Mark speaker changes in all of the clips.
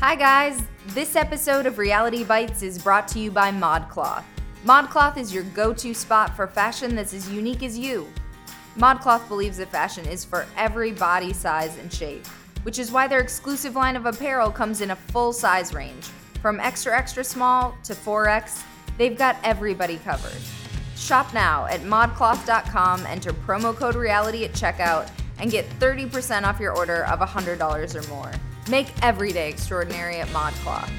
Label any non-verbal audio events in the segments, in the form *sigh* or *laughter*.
Speaker 1: Hi, guys. This episode of Reality Bytes is brought to you by ModCloth. ModCloth is your go to spot for fashion that's as unique as you. ModCloth believes that fashion is for every body size and shape, which is why their exclusive line of apparel comes in a full size range. From extra, extra small to 4X, they've got everybody covered. Shop now at modcloth.com, enter promo code reality at checkout, and get 30% off your order of $100 or more. Make every day extraordinary at ModCloth.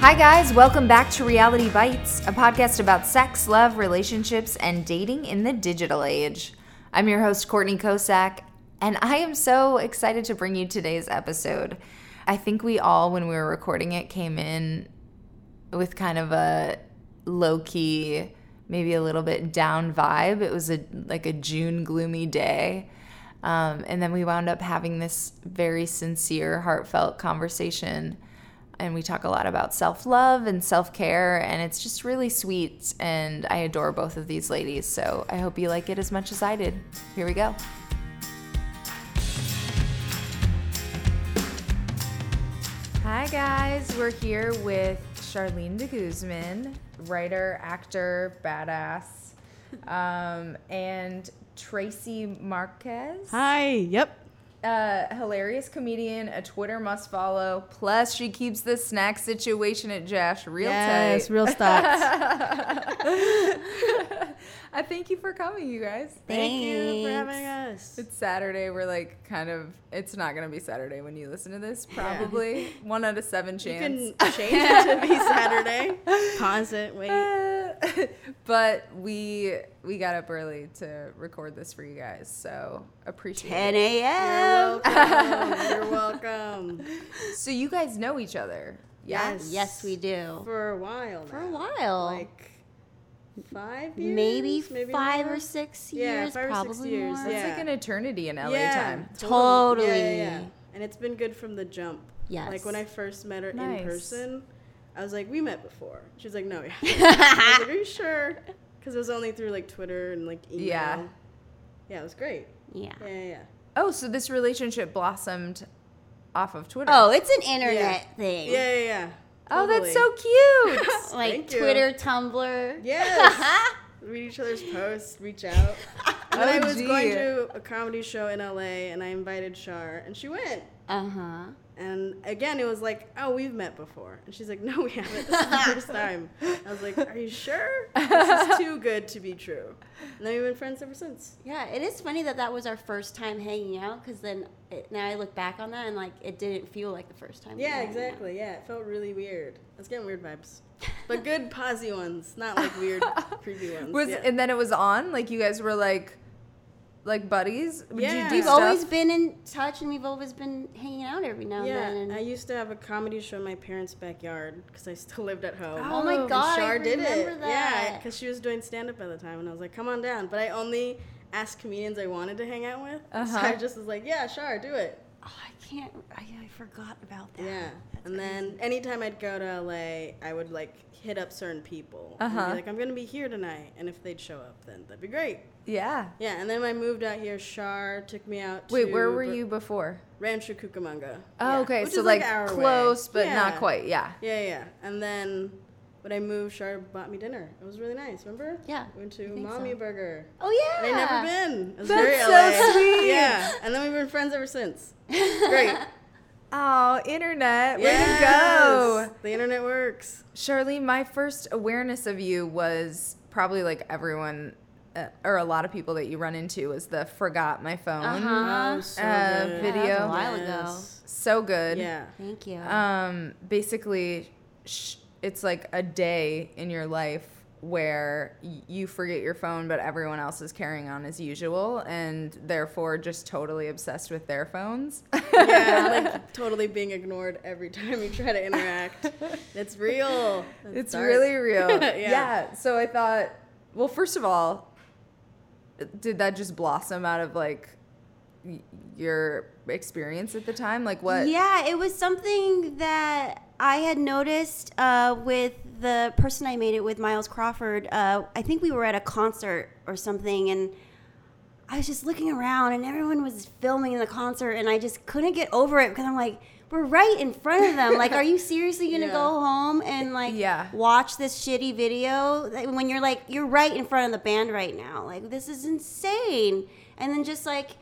Speaker 1: Hi, guys. Welcome back to Reality Bytes, a podcast about sex, love, relationships, and dating in the digital age. I'm your host, Courtney Kocak, and I am so excited to bring you today's episode. I think we all, when we were recording it, came in with kind of a low key, maybe a little bit down vibe. It was a like a June gloomy day. Um, and then we wound up having this very sincere, heartfelt conversation. And we talk a lot about self love and self care, and it's just really sweet. And I adore both of these ladies, so I hope you like it as much as I did. Here we go. Hi, guys. We're here with Charlene deGuzman, writer, actor, badass, *laughs* um, and Tracy Marquez.
Speaker 2: Hi. Yep.
Speaker 1: Uh, hilarious comedian, a Twitter must follow. Plus, she keeps the snack situation at JASH real
Speaker 2: yes,
Speaker 1: tight.
Speaker 2: real stocks. *laughs* *laughs*
Speaker 1: I thank you for coming, you guys.
Speaker 2: Thank you for having us.
Speaker 1: It's Saturday. We're like kind of. It's not gonna be Saturday when you listen to this. Probably *laughs* one out of seven
Speaker 2: You
Speaker 1: chance.
Speaker 2: can change it to be *laughs* Saturday. Pause it. Wait. *laughs*
Speaker 1: but we we got up early to record this for you guys, so appreciate
Speaker 3: 10
Speaker 1: it.
Speaker 2: You're
Speaker 3: a.m.
Speaker 2: welcome. You're welcome.
Speaker 1: So you guys know each other.
Speaker 2: Yes.
Speaker 3: Yes, we do.
Speaker 2: For a while.
Speaker 3: For a while.
Speaker 2: Like five years.
Speaker 3: maybe, five
Speaker 2: more?
Speaker 3: or six
Speaker 2: Yeah,
Speaker 3: years,
Speaker 2: five or six years,
Speaker 3: more.
Speaker 1: It's
Speaker 2: yeah.
Speaker 1: like an eternity in LA
Speaker 2: yeah,
Speaker 1: time.
Speaker 3: Totally.
Speaker 2: Yeah, yeah, yeah. And it's been good from the jump.
Speaker 3: Yes.
Speaker 2: Like when I first met her
Speaker 1: Nice.
Speaker 2: in person, I was like, "We met before." She was like, "No." we haven't." I was like, *laughs* "Are you sure?" Because it was only through like Twitter and like email.
Speaker 1: Yeah.
Speaker 2: Yeah, it was great.
Speaker 3: Yeah.
Speaker 2: Yeah, yeah, yeah.
Speaker 1: Oh, so this relationship blossomed off of Twitter.
Speaker 3: Oh, it's an internet thing.
Speaker 2: Yeah, yeah, yeah.
Speaker 1: Oh, that's so cute. *laughs*
Speaker 3: Like
Speaker 2: Thank you.
Speaker 3: Twitter, Tumblr.
Speaker 2: Yes. *laughs* Read each other's posts, reach out. *laughs* And then I was going to a comedy show in LA and I invited Shar and she went.
Speaker 3: Uh huh.
Speaker 2: And again, it was like, oh, we've met before. And she's like, no, we haven't. This is the *laughs* first time. I was like, are you sure? *laughs* This is too good to be true. And then we've been friends ever since.
Speaker 3: Yeah, it is funny that that was our first time hanging out because then it, now I look back on that and like it didn't feel like the first time.
Speaker 2: Yeah,
Speaker 3: were hanging out.
Speaker 2: exactly. Yeah, it felt really weird. I was getting weird vibes. *laughs* But good posy ones, not like weird, creepy ones.
Speaker 1: Was
Speaker 2: yeah.
Speaker 1: and then it was on like you guys were like like buddies.
Speaker 2: Yeah.
Speaker 1: you do
Speaker 3: We've
Speaker 1: stuff?
Speaker 3: always been in touch and we've always been hanging out every now and then.
Speaker 2: yeah.
Speaker 3: I
Speaker 2: used to have a comedy show in my parents' backyard because I still lived at home.
Speaker 3: oh my
Speaker 1: Oh,
Speaker 3: god,
Speaker 2: Shar
Speaker 3: I
Speaker 2: did
Speaker 3: remember
Speaker 2: it.
Speaker 3: that.
Speaker 2: Yeah, because she was doing stand up at the time, and I was like, "Come on down." But I only asked comedians I wanted to hang out with. So
Speaker 1: Uh-huh.
Speaker 2: I just was like, "Yeah, sure, do it."
Speaker 3: Oh, I can't. I, I forgot about that.
Speaker 2: Yeah.
Speaker 3: That's
Speaker 2: and then anytime I'd go to LA, I would like hit up certain people.
Speaker 1: Uh-huh.
Speaker 2: be like, "I'm gonna be here tonight," and if they'd show up, then that'd be great.
Speaker 1: Yeah.
Speaker 2: Yeah. And then when I moved out here, Shar took me out.
Speaker 1: Wait, where were
Speaker 2: Br-
Speaker 1: you before?
Speaker 2: Rancho Cucamonga.
Speaker 1: Oh,
Speaker 2: Yeah,
Speaker 1: okay.
Speaker 2: which
Speaker 1: So like,
Speaker 2: away.
Speaker 1: close, but not quite. Yeah.
Speaker 2: Yeah, yeah. And then when I moved, Shar bought me dinner. It was really nice. Remember?
Speaker 3: Yeah,
Speaker 2: Went to
Speaker 3: think
Speaker 2: Umami
Speaker 3: so.
Speaker 2: Burger.
Speaker 3: Oh yeah.
Speaker 2: And I'd never been. It was
Speaker 1: That's
Speaker 2: very
Speaker 1: so
Speaker 2: LA.
Speaker 1: sweet.
Speaker 2: Yeah. And then we've been friends ever since. *laughs* Great.
Speaker 1: Oh, internet. Way
Speaker 2: Yes.
Speaker 1: to go.
Speaker 2: The internet works.
Speaker 1: Charlene, my first awareness of you was probably like everyone uh, or a lot of people that you run into was the forgot my phone.
Speaker 3: Uh-huh.
Speaker 2: Oh, so
Speaker 1: Uh,
Speaker 2: good.
Speaker 1: video.
Speaker 3: That was a while ago.
Speaker 1: So good.
Speaker 2: Yeah.
Speaker 3: Thank you.
Speaker 1: Um, basically, sh- it's like a day in your life where you forget your phone, but everyone else is carrying on as usual, and therefore just totally obsessed with their phones.
Speaker 2: yeah, *laughs* like totally being ignored every time you try to interact. *laughs* It's real. That's
Speaker 1: it's
Speaker 2: dark.
Speaker 1: really *laughs* real.
Speaker 2: Yeah.
Speaker 1: yeah. So I thought, well, first of all, did that just blossom out of like your experience at the time? Like what?
Speaker 3: Yeah, it was something that I had noticed uh, with the person I made it with, Miles Crawford. Uh, I think we were at a concert or something, and I was just looking around, and everyone was filming the concert, and I just couldn't get over it because I'm like, we're right in front of them. Like, are you seriously gonna *laughs*
Speaker 2: Yeah.
Speaker 3: go home and like
Speaker 1: Yeah.
Speaker 3: watch this shitty video Like, when you're like you're right in front of the band right now? Like, this is insane. And then just like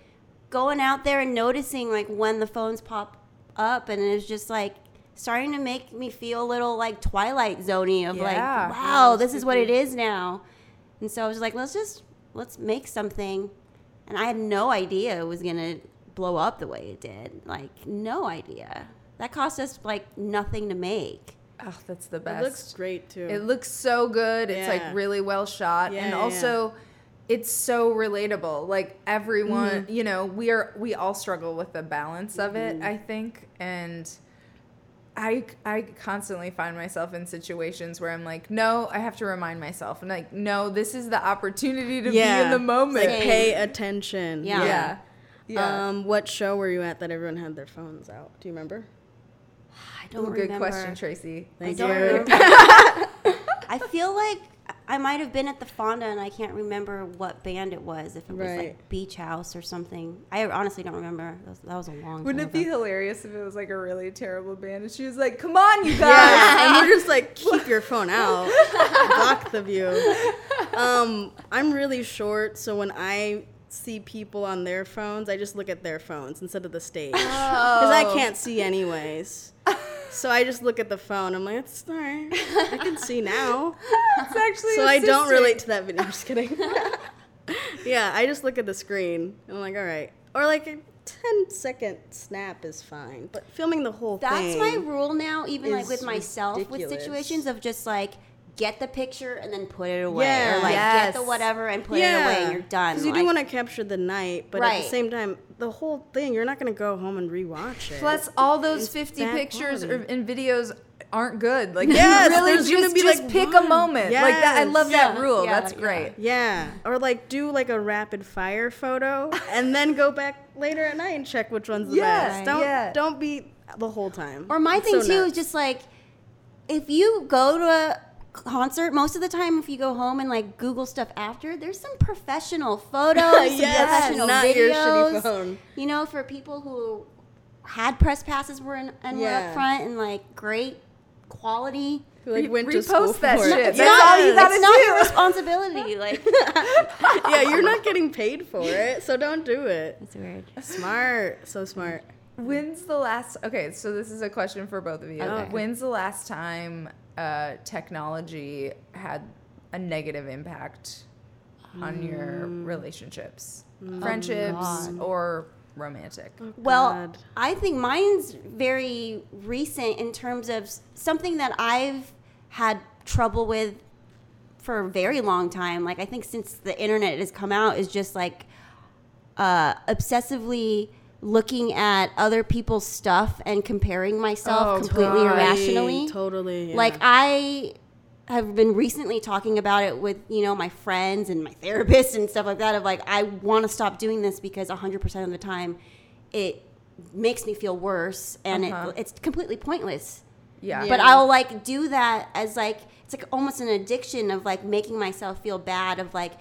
Speaker 3: going out there and noticing like when the phones pop up, and it was just like starting to make me feel a little like Twilight Zoney of like,
Speaker 1: Yeah.
Speaker 3: wow, this is what it is now. And so I was like, let's just let's make something. And I had no idea it was gonna blow up the way it did. Like no idea. That cost us like nothing to make.
Speaker 1: Oh, that's the best.
Speaker 2: It looks great too.
Speaker 1: It looks so good. It's like really well shot,
Speaker 2: Yeah,
Speaker 1: and
Speaker 2: yeah,
Speaker 1: also it's so relatable. Like everyone,
Speaker 2: Mm-hmm.
Speaker 1: you know, we are we all struggle with the balance of it.
Speaker 2: Mm-hmm.
Speaker 1: I think, and I I constantly find myself in situations where I'm like, no, I have to remind myself, and like, no, this is the opportunity to be in the moment.
Speaker 2: Like, pay attention.
Speaker 3: Yeah.
Speaker 1: yeah, yeah.
Speaker 2: Um, what show were you at that everyone had their phones out? Do you remember?
Speaker 3: I don't
Speaker 1: Ooh, good question, Tracy.
Speaker 2: Thank
Speaker 3: don't
Speaker 2: you. *laughs*
Speaker 3: I feel like I might have been at the Fonda and I can't remember what band it was. If it was
Speaker 2: Right.
Speaker 3: like Beach House or something. I honestly don't remember. That was, that was a long time.
Speaker 1: Wouldn't
Speaker 3: time
Speaker 1: it be hilarious if it was like a really terrible band and she was like, "Come on, you guys."
Speaker 2: Yes, *laughs* and we're just like keep your phone out, block the view. Um, I'm really short, so when I see people on their phones, I just look at their phones instead of the stage because I can't see anyways. So I just look at the phone. I'm like, it's all right. I can see now. *laughs*
Speaker 1: It's actually
Speaker 2: So I don't relate to that video. I'm just kidding. *laughs* yeah, I just look at the screen. I'm like, all right. Or like a 10 second snap is fine, but filming the whole
Speaker 3: That's
Speaker 2: thing.
Speaker 3: That's my rule now, even like with myself with situations of just like get the picture and then put it away.
Speaker 2: Yeah.
Speaker 3: Or like
Speaker 1: Yes.
Speaker 3: get the whatever and put it away and you're done.
Speaker 2: Because you
Speaker 3: Like,
Speaker 2: do want to capture the night, but at the same time, the whole thing, you're not going to go home and rewatch it.
Speaker 1: Plus, all those
Speaker 2: It's
Speaker 1: 50 pictures or,
Speaker 2: quality.
Speaker 1: and videos aren't good. Like,
Speaker 2: Yes,
Speaker 1: you really
Speaker 2: there's gonna
Speaker 1: just,
Speaker 2: be,
Speaker 1: just
Speaker 2: like,
Speaker 1: pick a
Speaker 2: one.
Speaker 1: moment. Like that. I
Speaker 2: Yes.
Speaker 1: love that rule.
Speaker 3: yeah,
Speaker 1: That's
Speaker 3: yeah.
Speaker 1: great.
Speaker 2: yeah, or like do like a rapid fire photo *laughs* and then go back later at night and check which one's the
Speaker 1: Yeah,
Speaker 2: best. Don't
Speaker 1: yeah.
Speaker 2: don't be the whole time.
Speaker 3: Or my
Speaker 2: It's
Speaker 3: thing
Speaker 2: so
Speaker 3: too is just like if you go to a concert, most of the time if you go home and like Google stuff after, there's some professional photos, *laughs* some professional
Speaker 2: not
Speaker 3: videos.
Speaker 2: your shitty phone.
Speaker 3: You know, for people who had press passes were in, and were up front and like great quality.
Speaker 2: Who, like
Speaker 1: Re-
Speaker 2: went to
Speaker 1: repost
Speaker 2: school
Speaker 1: that
Speaker 2: for
Speaker 1: shit.
Speaker 2: it.
Speaker 1: That's
Speaker 2: Yes.
Speaker 1: all you gotta
Speaker 3: it's not your responsibility. *laughs* Like *laughs*
Speaker 2: yeah, you're not getting paid for it, so don't do it.
Speaker 3: it's weird.
Speaker 2: Smart, so smart.
Speaker 1: When's the last? Okay, so this is a question for both of you.
Speaker 3: Okay.
Speaker 1: When's the last time uh, technology had a negative impact on your relationships, friendships,
Speaker 3: God.
Speaker 1: or romantic?
Speaker 3: Well, I think mine's very recent in terms of something that I've had trouble with for a very long time. Like I think since the internet has come out is just like uh, obsessively looking at other people's stuff and comparing myself
Speaker 1: Oh,
Speaker 3: completely
Speaker 1: God.
Speaker 3: irrationally.
Speaker 2: Totally. yeah.
Speaker 3: Like I have been recently talking about it with you know my friends and my *laughs* therapist and stuff like that. Of like I want to stop doing this because 100 percent of the time it makes me feel worse and
Speaker 1: Uh-huh.
Speaker 3: it, it's completely pointless.
Speaker 1: Yeah.
Speaker 3: But I'll like do that as like it's like almost an addiction of like making myself feel bad of like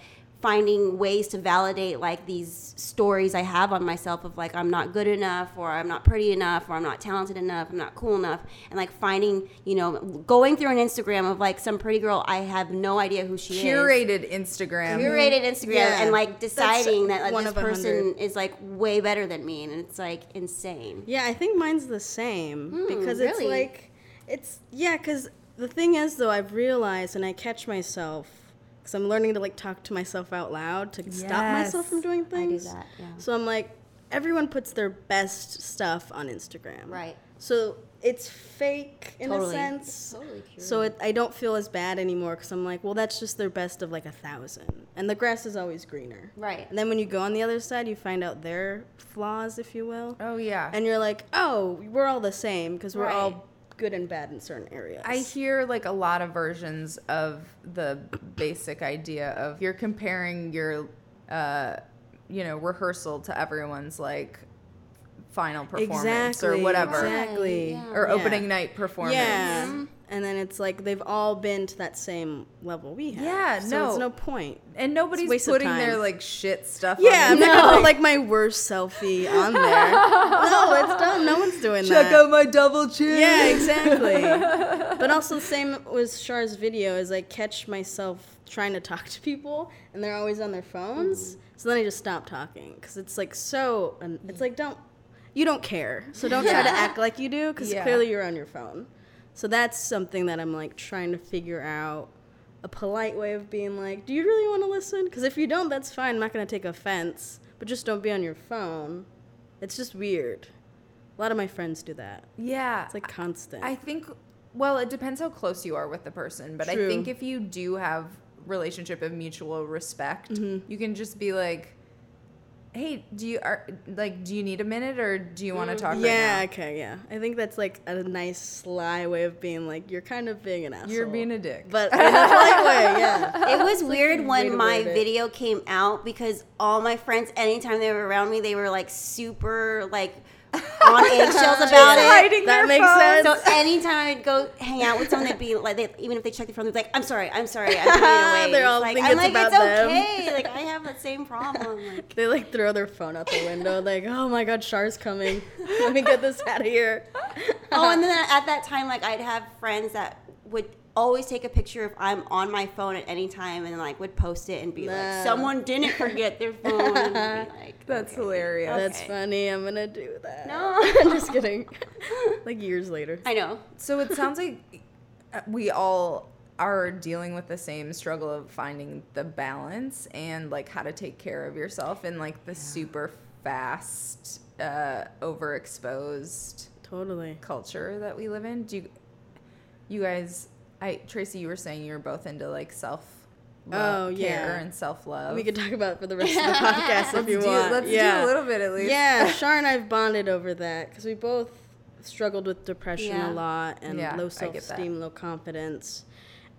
Speaker 3: finding ways to validate like these stories I have on myself of like I'm not good enough or I'm not pretty enough or I'm not talented enough, I'm not cool enough and like finding, you know, going through an Instagram of like some pretty girl I have no idea who she is.
Speaker 1: Curated Instagram.
Speaker 3: Curated Instagram
Speaker 2: Yeah.
Speaker 3: and like
Speaker 2: That's
Speaker 3: deciding that like, this person is like way better than me and it's like insane.
Speaker 2: Yeah, I think mine's the same
Speaker 3: Hmm,
Speaker 2: because it's like, it's yeah. Because the thing is, though, I've realized and I catch myself because I'm learning to like talk to myself out loud to stop myself from doing things.
Speaker 3: I do that, yeah.
Speaker 2: So I'm like, everyone puts their best stuff on Instagram.
Speaker 3: Right.
Speaker 2: So it's fake in
Speaker 3: Totally.
Speaker 2: a sense.
Speaker 3: Totally.
Speaker 2: So it, I don't feel as bad anymore because I'm like, well, that's just their best of like a thousand, and the grass is always greener.
Speaker 3: Right.
Speaker 2: And then when you go on the other side, you find out their flaws, if you will,
Speaker 1: Oh yeah.
Speaker 2: and you're like, oh, we're all the same because we're
Speaker 3: Right.
Speaker 2: all good and bad in certain areas.
Speaker 1: I hear like a lot of versions of the basic idea of you're comparing your, uh, you know, rehearsal to everyone's like final performance
Speaker 2: exactly
Speaker 1: or whatever,
Speaker 2: Exactly.
Speaker 3: yeah.
Speaker 1: or
Speaker 2: Yeah.
Speaker 1: opening night performance.
Speaker 2: Yeah. And then it's like they've all been to that same level we have.
Speaker 1: Yeah,
Speaker 2: so
Speaker 1: no.
Speaker 2: it's no point.
Speaker 1: And nobody's putting their like shit stuff.
Speaker 2: Yeah, I'm
Speaker 1: on
Speaker 2: not gonna put like my worst selfie on there. no, it's dumb. No one's doing
Speaker 1: Check
Speaker 2: that.
Speaker 1: Check out my double chin.
Speaker 2: Yeah, exactly. *laughs* but also the same with Char's video is I catch myself trying to talk to people and they're always on their phones. Mm-hmm. So then I just stop talking because it's like so. It's like don't you don't care, so don't try to act like you do because
Speaker 1: Yeah.
Speaker 2: clearly you're on your phone. So that's something that I'm like trying to figure out a polite way of being like, do you really want to listen? Because if you don't, that's fine. I'm not gonna take offense, but just don't be on your phone. It's just weird. A lot of my friends do that.
Speaker 1: Yeah.
Speaker 2: It's like constant.
Speaker 1: I think well, it depends how close you are with the person, but I think if you do have relationship of mutual respect,
Speaker 2: Mm-hmm.
Speaker 1: you can just be like, "Hey, do you are like do you need a minute or do you want to talk
Speaker 2: Mm, yeah,
Speaker 1: right
Speaker 2: okay, yeah. I think that's like a nice sly way of being like, you're kind of being an asshole.
Speaker 1: You're being a dick."
Speaker 2: But in a polite way, yeah. *laughs*
Speaker 3: it was weird
Speaker 2: way
Speaker 3: when my
Speaker 2: word it.
Speaker 3: video came out because all my friends, anytime they were around me, they were like super like on *laughs* eggshells about it.
Speaker 2: That makes
Speaker 1: phone.
Speaker 2: sense.
Speaker 3: So *laughs* anytime I'd go hang out with someone, they'd be like, they, even if they check their phone, they'd be like, "I'm sorry, I'm sorry, I'm *laughs* away." They're
Speaker 2: all
Speaker 3: like,
Speaker 2: think
Speaker 3: I'm
Speaker 2: it's
Speaker 3: like,
Speaker 2: about
Speaker 3: it's
Speaker 2: them."
Speaker 3: okay. Like I have that same problem. Like,
Speaker 2: They like throw their phone out the window, like, oh my god, Char's coming. Let me get this out of here.
Speaker 3: oh, and then at that time, like I'd have friends that would always take a picture if I'm on my phone at any time, and like would post it and be
Speaker 2: No.
Speaker 3: like, "Someone didn't forget their phone." And be *laughs* like,
Speaker 1: That's
Speaker 3: okay.
Speaker 1: hilarious.
Speaker 2: That's funny. I'm gonna do that.
Speaker 3: No. *laughs*
Speaker 2: I'm just kidding. *laughs* like years later.
Speaker 3: I know.
Speaker 1: So it sounds like uh, we all are dealing with the same struggle of finding the balance and like how to take care of yourself in like the super fast, uh, overexposed
Speaker 2: Totally.
Speaker 1: culture that we live in. Do you, you guys? I Tracy, you were saying you were both into like self.
Speaker 2: Oh,
Speaker 1: care
Speaker 2: yeah.
Speaker 1: and self love.
Speaker 2: We could talk about it for the rest of the *laughs* podcast if you
Speaker 1: do,
Speaker 2: want.
Speaker 1: let's
Speaker 2: yeah.
Speaker 1: do a little bit at least.
Speaker 2: Yeah, *laughs* Shar and I've bonded over that because we both struggled with depression
Speaker 3: Yeah.
Speaker 2: a lot and
Speaker 1: Yeah,
Speaker 2: low self esteem, low confidence.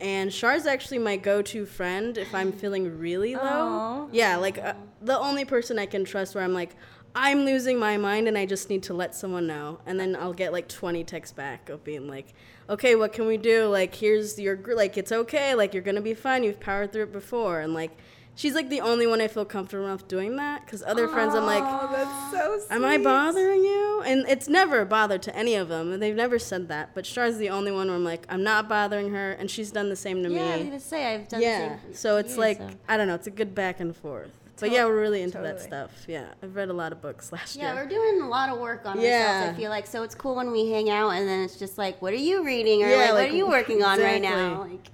Speaker 2: And Shar's actually my go to friend if I'm feeling really low.
Speaker 1: Aw.
Speaker 2: Yeah, like uh, the only person I can trust where I'm like, I'm losing my mind and I just need to let someone know. And then I'll get like 20 texts back of being like, okay, what can we do? Like, here's your, like, it's okay. Like, you're going to be fine. You've powered through it before. And like, she's like the only one I feel comfortable enough doing that. Because other friends, I'm like,
Speaker 1: that's so.
Speaker 2: Am I bothering you? And it's never a bother to any of them. and They've never said that. But Char's the only one where I'm like, I'm not bothering her, and she's done the same to
Speaker 3: Yeah, I was
Speaker 2: me.
Speaker 3: gonna say I've done.
Speaker 2: Yeah.
Speaker 3: The same for
Speaker 2: So it's
Speaker 3: years,
Speaker 2: like
Speaker 3: so.
Speaker 2: I don't know. It's a good back and forth. But yeah, we're really into that stuff. Yeah, I've read a lot of books last
Speaker 3: Yeah,
Speaker 2: year.
Speaker 3: Yeah, we're doing a lot of work on
Speaker 2: Yeah.
Speaker 3: ourselves. I feel like so it's cool when we hang out and then it's just like, what are you reading or
Speaker 2: Yeah,
Speaker 3: like, what are you working on right now? Like,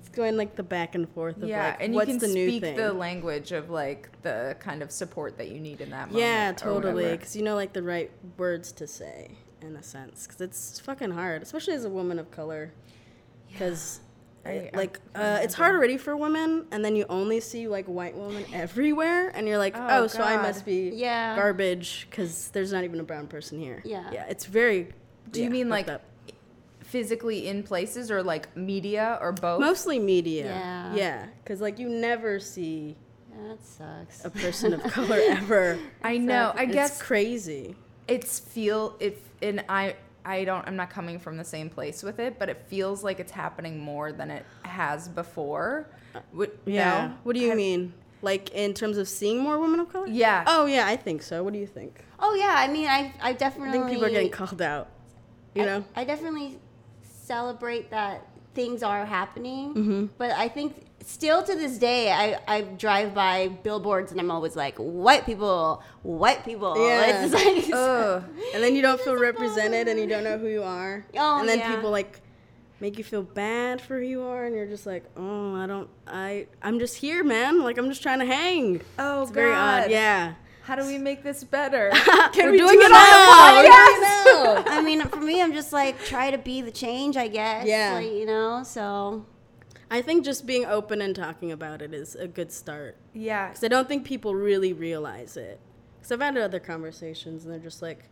Speaker 2: It's going like the back and forth of
Speaker 1: yeah,
Speaker 2: like
Speaker 1: and you
Speaker 2: what's
Speaker 1: can
Speaker 2: the new
Speaker 1: speak
Speaker 2: thing.
Speaker 1: the language of like the kind of support that you need in that moment.
Speaker 2: yeah, totally. Because you know like the right words to say in a sense. Because it's fucking hard, especially as a woman of color. Because
Speaker 1: I- I
Speaker 2: like
Speaker 1: can
Speaker 2: uh, it's hard already for women, and then you only see like white women everywhere, and you're like,
Speaker 1: Oh,
Speaker 2: oh, so I must be
Speaker 3: Yeah.
Speaker 2: garbage because there's not even a brown person here.
Speaker 3: Yeah.
Speaker 2: yeah, it's very.
Speaker 1: Do you mean like
Speaker 2: up.
Speaker 1: physically in places or like media or both?
Speaker 2: mostly media?
Speaker 3: Yeah.
Speaker 2: yeah, because like you never see
Speaker 3: that sucks.
Speaker 2: a person of color *laughs* ever.
Speaker 1: I know. I
Speaker 2: It's
Speaker 1: guess
Speaker 2: crazy.
Speaker 1: it's feel if and I I don't I'm not coming from the same place with it, but it feels like it's happening more than it has before. Would,
Speaker 2: Yeah.
Speaker 1: no?
Speaker 2: What do you
Speaker 1: Have-
Speaker 2: mean? Like in terms of seeing more women of color?
Speaker 1: Yeah.
Speaker 2: Oh yeah, I think so. What do you think?
Speaker 3: Oh yeah, I mean, I I
Speaker 2: I
Speaker 3: definitely
Speaker 2: think people are getting called out. You
Speaker 3: I-
Speaker 2: know?
Speaker 3: I, definitely celebrate that things are happening,
Speaker 2: Mm-hmm.
Speaker 3: but I think still to this day, I, I drive by billboards and I'm always like, white people, white people.
Speaker 2: Yeah. *laughs*
Speaker 3: It's like,
Speaker 1: Ugh.
Speaker 2: And then you don't feel represented and you don't know who you are.
Speaker 3: Oh,
Speaker 2: and then
Speaker 3: yeah.
Speaker 2: people like make you feel bad for who you are and you're just like, "Oh, I don't I I'm just here, man. Like I'm just trying to hang."
Speaker 1: Oh
Speaker 2: It's very odd. Yeah.
Speaker 1: how do we make this better? *laughs* Can
Speaker 2: We're
Speaker 1: we
Speaker 2: doing
Speaker 1: do
Speaker 2: it
Speaker 1: it
Speaker 2: now.
Speaker 1: on the podcast?
Speaker 2: doing it now.
Speaker 3: I mean, for me, I'm just like try to be the change, I guess.
Speaker 2: Yeah.
Speaker 3: Like, you know. So
Speaker 2: I think just being open and talking about it is a good start.
Speaker 1: Yeah.
Speaker 2: Because I don't think people really realize it. Because I've had other conversations and they're just like,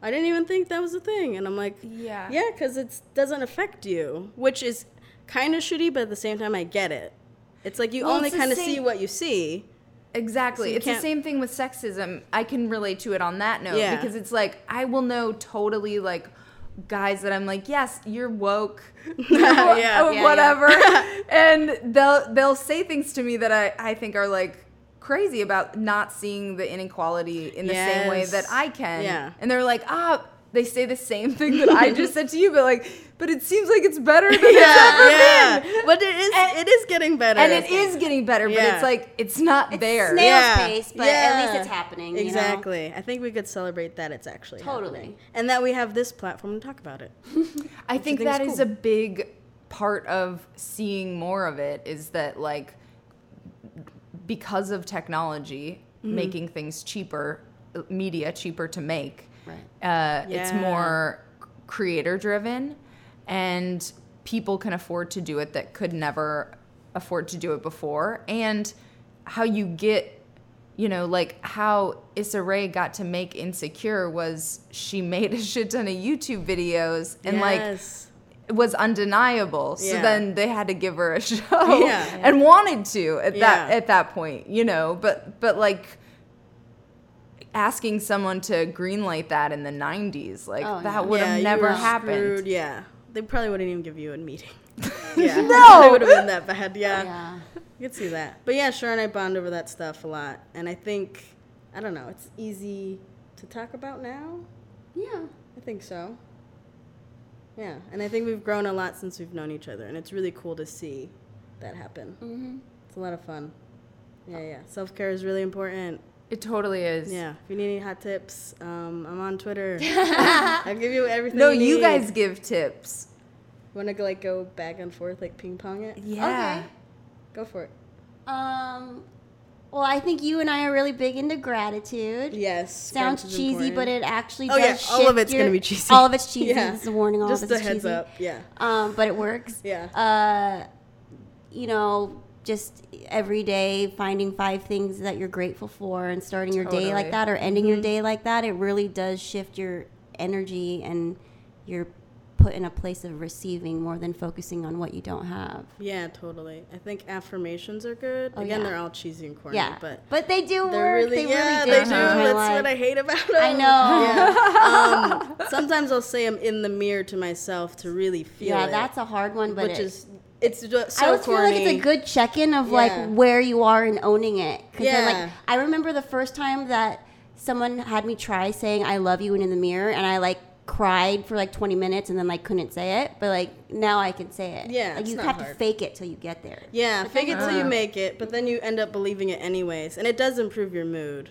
Speaker 2: I didn't even think that was a thing. And I'm like,
Speaker 1: Yeah.
Speaker 2: yeah, because it doesn't affect you, which is kind of shitty, but at the same time, I get it. It's like you
Speaker 1: Well,
Speaker 2: only kind of see what you see.
Speaker 1: Exactly.
Speaker 2: So
Speaker 1: it's the same thing with sexism. I can relate to it on that note
Speaker 2: Yeah.
Speaker 1: because it's like I will know totally like guys that I'm like, yes, you're woke, *laughs* *laughs*
Speaker 2: Yeah.
Speaker 1: or
Speaker 2: Yeah,
Speaker 3: yeah.
Speaker 1: whatever, *laughs* and they'll they'll say things to me that I I think are like crazy about not seeing the inequality in the same way that I can.
Speaker 2: Yeah.
Speaker 1: And they're like, ah, they say the same thing that I just said to you, but like, but it seems like it's better than *laughs* it's ever
Speaker 2: yeah,
Speaker 1: been.
Speaker 2: But it is, it is getting better.
Speaker 1: And
Speaker 2: I
Speaker 1: it
Speaker 2: think.
Speaker 1: is getting better, but it's like it's not there.
Speaker 3: snail's
Speaker 2: Yeah.
Speaker 3: pace, but at least it's happening. you know?
Speaker 2: Exactly. I think we could celebrate that it's actually
Speaker 3: Totally.
Speaker 2: happening. and that we have this platform to talk about it. *laughs*
Speaker 1: I think
Speaker 2: think
Speaker 1: that is
Speaker 2: cool.
Speaker 1: a big part of seeing more of it is that like because of technology
Speaker 2: Mm-hmm.
Speaker 1: making things cheaper, media cheaper to make.
Speaker 3: Right.
Speaker 1: Uh, It's more creator driven, and people can afford to do it that could never afford to do it before. And how you get, you know, like how Issa Rae got to make Insecure was she *laughs* made a shit ton of YouTube videos and like
Speaker 2: yes.
Speaker 1: it was undeniable. So then they had to give her a *laughs* show
Speaker 2: Yeah.
Speaker 1: and wanted to at that at that point, you know. But but like asking someone to greenlight that in the /90s, like
Speaker 3: Oh,
Speaker 1: that
Speaker 3: yeah.
Speaker 1: would have
Speaker 2: you
Speaker 1: never happened.
Speaker 2: screwed, Yeah, they probably wouldn't even give you a meeting. *laughs* yeah,
Speaker 1: No! *laughs*
Speaker 2: it would have been that bad. Yeah.
Speaker 3: Yeah.
Speaker 2: you could see that. But yeah, sure and I bond over that stuff a lot, and I think I don't know, it's easy to talk about now.
Speaker 3: Yeah.
Speaker 2: I think so. Yeah, and I think we've grown a lot since we've known each other, and it's really cool to see that happen.
Speaker 3: Mm-hmm.
Speaker 2: It's a lot of fun. Yeah, yeah. Self care is really important.
Speaker 1: It totally is.
Speaker 2: Yeah. If you need any hot tips, um, I'm on Twitter. *laughs* I'll give you everything.
Speaker 1: No,
Speaker 2: you,
Speaker 1: you
Speaker 2: need.
Speaker 1: guys give tips.
Speaker 2: want to like go back and forth, like ping pong it.
Speaker 1: Yeah.
Speaker 3: Okay.
Speaker 2: Go for it.
Speaker 3: Um. Well, I think you and I are really big into gratitude.
Speaker 2: Yes.
Speaker 3: Sounds
Speaker 2: gratitude's
Speaker 3: cheesy, but it actually does.
Speaker 2: Oh,
Speaker 3: does.
Speaker 2: yeah, all of
Speaker 3: shift
Speaker 2: it's gonna be cheesy.
Speaker 3: All of it's cheesy.
Speaker 2: Yeah.
Speaker 3: This is a warning. All
Speaker 2: just
Speaker 3: of
Speaker 2: a
Speaker 3: it's
Speaker 2: heads
Speaker 3: cheesy.
Speaker 2: up. Yeah.
Speaker 3: Um, but it works.
Speaker 2: Yeah.
Speaker 3: Uh, you know, just every day finding five things that you're grateful for and starting your day like that or ending
Speaker 2: Mm-hmm.
Speaker 3: your day like that, it really does shift your energy and you're put in a place of receiving more than focusing on what you don't have.
Speaker 2: Yeah, totally. I think affirmations are good.
Speaker 3: Oh,
Speaker 2: Again,
Speaker 3: yeah.
Speaker 2: they're all cheesy and corny,
Speaker 3: Yeah,
Speaker 2: but but
Speaker 3: they do work.
Speaker 2: really
Speaker 3: they
Speaker 2: yeah,
Speaker 3: really do
Speaker 2: they do. That's
Speaker 3: life.
Speaker 2: what I hate about them.
Speaker 3: I know. *laughs*
Speaker 2: Yeah. um, *laughs* sometimes I'll say them in the mirror to myself to really feel
Speaker 3: Yeah,
Speaker 2: it,
Speaker 3: that's a hard one, but
Speaker 2: which
Speaker 3: it,
Speaker 2: is it's just so
Speaker 3: I always
Speaker 2: corny.
Speaker 3: feel like it's a good check-in of
Speaker 2: Yeah.
Speaker 3: like where you are and owning it. Cause
Speaker 2: Yeah.
Speaker 3: like I remember the first time that someone had me try saying "I love you" in the mirror, and I like cried for like 20 minutes and then like couldn't say it. But like now I can say it.
Speaker 2: Yeah,
Speaker 3: like you have to fake it till you get there.
Speaker 2: Yeah, fake it till you make it, but then you end up believing it anyways, and it does improve your mood.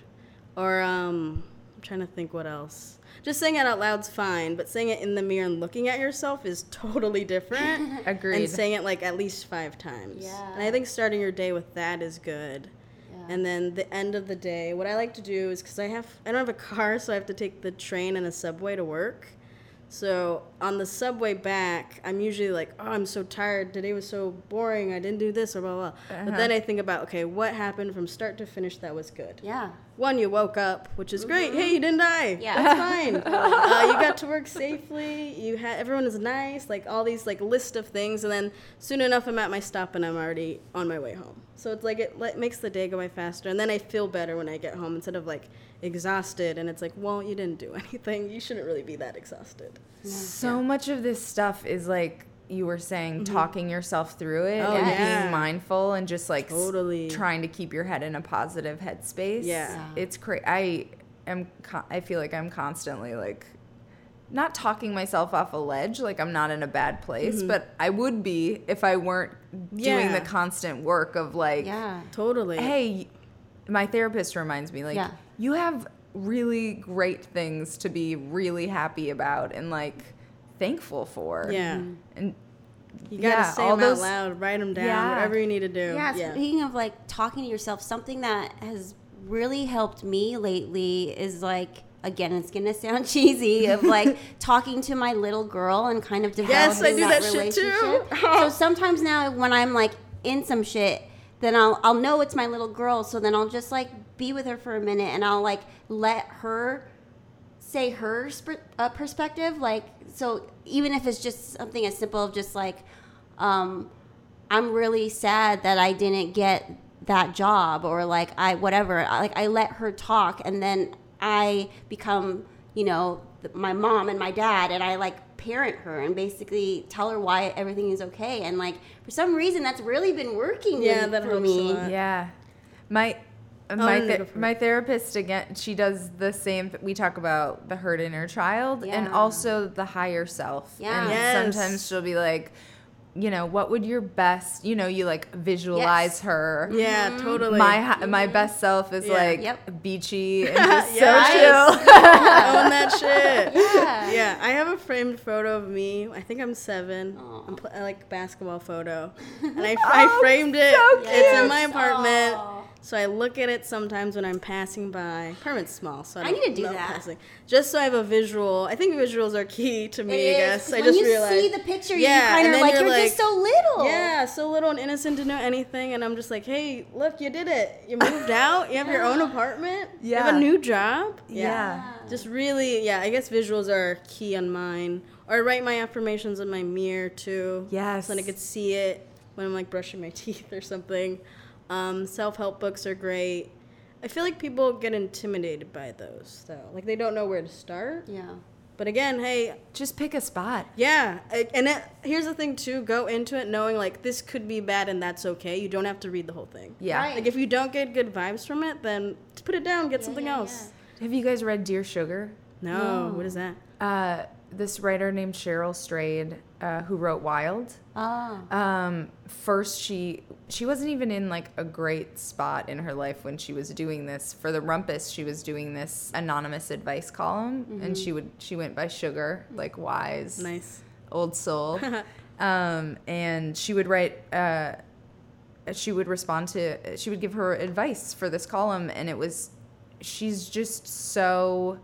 Speaker 2: Or um, I'm trying to think what else. Just saying it out loud's fine, but saying it in the mirror and looking at yourself is totally different. *laughs*
Speaker 1: Agreed.
Speaker 2: And saying it like at least five times.
Speaker 3: Yeah.
Speaker 2: And I think starting your day with that is good. Yeah. And then the end of the day, what I like to do is because I have I don't have a car, so I have to take the train and a subway to work. So on the subway back, I'm usually like, oh, I'm so tired. Today was so boring. I didn't do this or blah blah. blah. But then I think about, okay, what happened from start to finish that was good.
Speaker 3: Yeah.
Speaker 2: One, you woke up, which is great. Hey, you didn't die.
Speaker 3: Yeah.
Speaker 2: that's fine. *laughs* uh, you got to work safely. You had everyone is nice. Like all these like list of things, and then soon enough, I'm at my stop and I'm already on my way home. So it's like it like, makes the day go by faster, and then I feel better when I get home instead of like exhausted. And it's like, well, you didn't do *laughs* anything. You shouldn't really be that exhausted.
Speaker 1: So much of this stuff is like you were saying, mm-hmm. talking yourself through it
Speaker 2: Oh,
Speaker 1: and
Speaker 2: yeah.
Speaker 1: being mindful and just like s-
Speaker 2: Totally.
Speaker 1: trying to keep your head in a positive headspace.
Speaker 2: Yeah. Yeah.
Speaker 1: it's crazy. I am. Con- I feel like I'm constantly like not talking myself off a ledge. Like I'm not in a bad place, mm-hmm. but I would be if I weren't doing the constant work of like,
Speaker 3: Yeah.
Speaker 2: Totally.
Speaker 1: hey, my therapist reminds me like
Speaker 3: Yeah.
Speaker 1: You have really great things to be really happy about and like thankful for.
Speaker 2: Yeah. Mm-hmm.
Speaker 1: And
Speaker 2: You gotta
Speaker 1: yeah,
Speaker 2: say
Speaker 1: all
Speaker 2: them out loud, write them down,
Speaker 1: Yeah.
Speaker 2: whatever you need to do.
Speaker 3: Yeah,
Speaker 2: Yeah.
Speaker 3: speaking of like talking to yourself, something that has really helped me lately is like again it's gonna sound *laughs* cheesy of like talking to my little girl and kind of developing
Speaker 2: Yes, I do
Speaker 3: that,
Speaker 2: that shit too.
Speaker 3: relationship. *laughs* so sometimes now when I'm like in some shit, then I'll I'll know it's my little girl. So then I'll just like be with her for a minute and I'll like let her say her sp- uh, perspective. Like so, even if it's just something as simple of just like, um, I'm really sad that I didn't get that job or like I whatever. Like I let her talk and then I become you know th- my mom and my dad and I like parent her and basically tell her why everything is okay and like for some reason that's really been working
Speaker 2: Yeah, that
Speaker 3: for
Speaker 2: helps a
Speaker 3: me.
Speaker 2: lot.
Speaker 1: Yeah. My my
Speaker 2: no,
Speaker 1: ther-
Speaker 2: go for it.
Speaker 1: my therapist again she does the same we talk about the hurt inner child and also the higher self
Speaker 3: Yeah.
Speaker 1: and
Speaker 2: Yes.
Speaker 1: sometimes she'll be like you know what would your best you know you like visualize
Speaker 3: Yes.
Speaker 1: her
Speaker 2: Yeah, mm-hmm. totally.
Speaker 1: my hi- my mm-hmm. best self is
Speaker 2: Yeah.
Speaker 1: like
Speaker 3: Yep.
Speaker 1: beachy *laughs* and just so chill *laughs*
Speaker 2: own that shit.
Speaker 3: Yeah.
Speaker 2: Yeah, I have a framed photo of me. I think I'm seven.
Speaker 3: Aw.
Speaker 2: I'm pl- I like basketball photo, and I, *laughs* I
Speaker 1: Oh,
Speaker 2: framed it.
Speaker 1: so
Speaker 2: It's in my apartment.
Speaker 3: Aw.
Speaker 2: So I look at it sometimes when I'm passing by. Apartment's small, so I,
Speaker 3: I
Speaker 2: don't
Speaker 3: need to do that.
Speaker 2: Passing. Just so I have a visual. I think visuals are key to me.
Speaker 3: It
Speaker 2: I
Speaker 3: is,
Speaker 2: guess
Speaker 3: 'cause
Speaker 2: I
Speaker 3: when you see the picture,
Speaker 2: Yeah,
Speaker 3: you kind
Speaker 2: and
Speaker 3: of
Speaker 2: then
Speaker 3: like
Speaker 2: you're
Speaker 3: you're,
Speaker 2: like-
Speaker 3: just so little.
Speaker 2: Yeah, so little and innocent to know anything, and I'm just like, hey, look, you did it. You moved *laughs* out. You have your own apartment. Yeah. You have a new job.
Speaker 1: Yeah.
Speaker 2: Just really, yeah. I guess visuals are key on mine. Or I write my affirmations in my mirror too.
Speaker 1: Yes.
Speaker 2: So then I could see it when I'm like brushing my *laughs* teeth or something. Um, Self help books are great. I feel like people get intimidated by those though. Like they don't know where to start.
Speaker 3: Yeah.
Speaker 2: But again, hey,
Speaker 1: just pick a spot
Speaker 2: yeah, and it, here's the thing too: go into it knowing like this could be bad, and that's okay. You don't have to read the whole thing.
Speaker 1: yeah
Speaker 3: Right.
Speaker 2: Like if you don't get good vibes from it, then just put it down, get something
Speaker 3: yeah,
Speaker 2: else.
Speaker 1: have you guys read dear sugar
Speaker 2: No, what is that?
Speaker 1: uh, this writer named Cheryl Strayed, uh, who wrote Wild.
Speaker 3: Oh.
Speaker 1: Um, first, she she wasn't even in like a great spot in her life when she was doing this. For the Rumpus, she was doing this anonymous advice column, and she would she went by Sugar, like wise,
Speaker 2: Nice.
Speaker 1: old soul. *laughs* um, and she would write. Uh, she would respond to. She would give her advice for this column, and it was. She's just so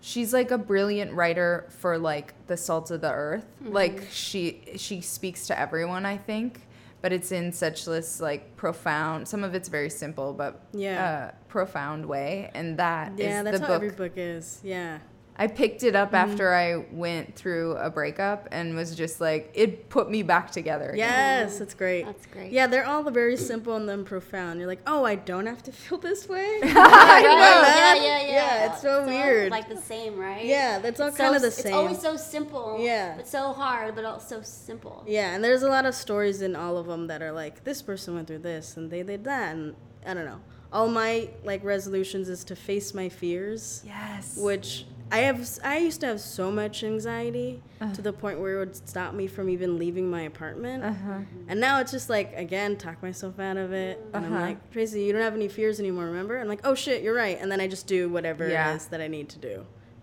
Speaker 1: she's like a brilliant writer for like the salt of the earth like she she speaks to everyone i think but it's in such this like profound some of it's very simple but
Speaker 2: Yeah.
Speaker 1: uh, profound way and that is
Speaker 2: Yeah, that's
Speaker 1: the
Speaker 2: how
Speaker 1: book
Speaker 2: every book is. Yeah.
Speaker 1: I picked it up mm-hmm. after i went through a breakup and was just like it put me back together again.
Speaker 2: Yes, that's great.
Speaker 3: That's great.
Speaker 2: Yeah, they're all very simple and then profound. You're like, oh, I don't have to *laughs* feel this way. *laughs* *laughs*
Speaker 3: Right,
Speaker 2: My oh,
Speaker 3: yeah,
Speaker 2: bad.
Speaker 3: yeah, yeah.
Speaker 2: Yeah, it's so
Speaker 3: all,
Speaker 2: weird.
Speaker 3: like the same, right?
Speaker 2: Yeah, that's all
Speaker 3: It's
Speaker 2: kind
Speaker 3: so-
Speaker 2: of the same.
Speaker 3: It's always so simple.
Speaker 2: Yeah.
Speaker 3: But so hard, but also simple.
Speaker 2: Yeah, and there's a lot of stories in all of them that are like this person went through this and they did that and I don't know. All my like resolutions is to face my fears,
Speaker 1: yes
Speaker 2: which I have I used to have so much anxiety
Speaker 1: Uh.
Speaker 2: to the point where it would stop me from even leaving my apartment.
Speaker 1: uh-huh
Speaker 2: And now it's just like again talk myself out of it. And I'm
Speaker 1: Uh-huh.
Speaker 2: like, Tracy, you don't have any fears anymore, remember? I'm like, "Oh shit, you're right." And then I just do whatever
Speaker 1: Yeah.
Speaker 2: it is that I need to do,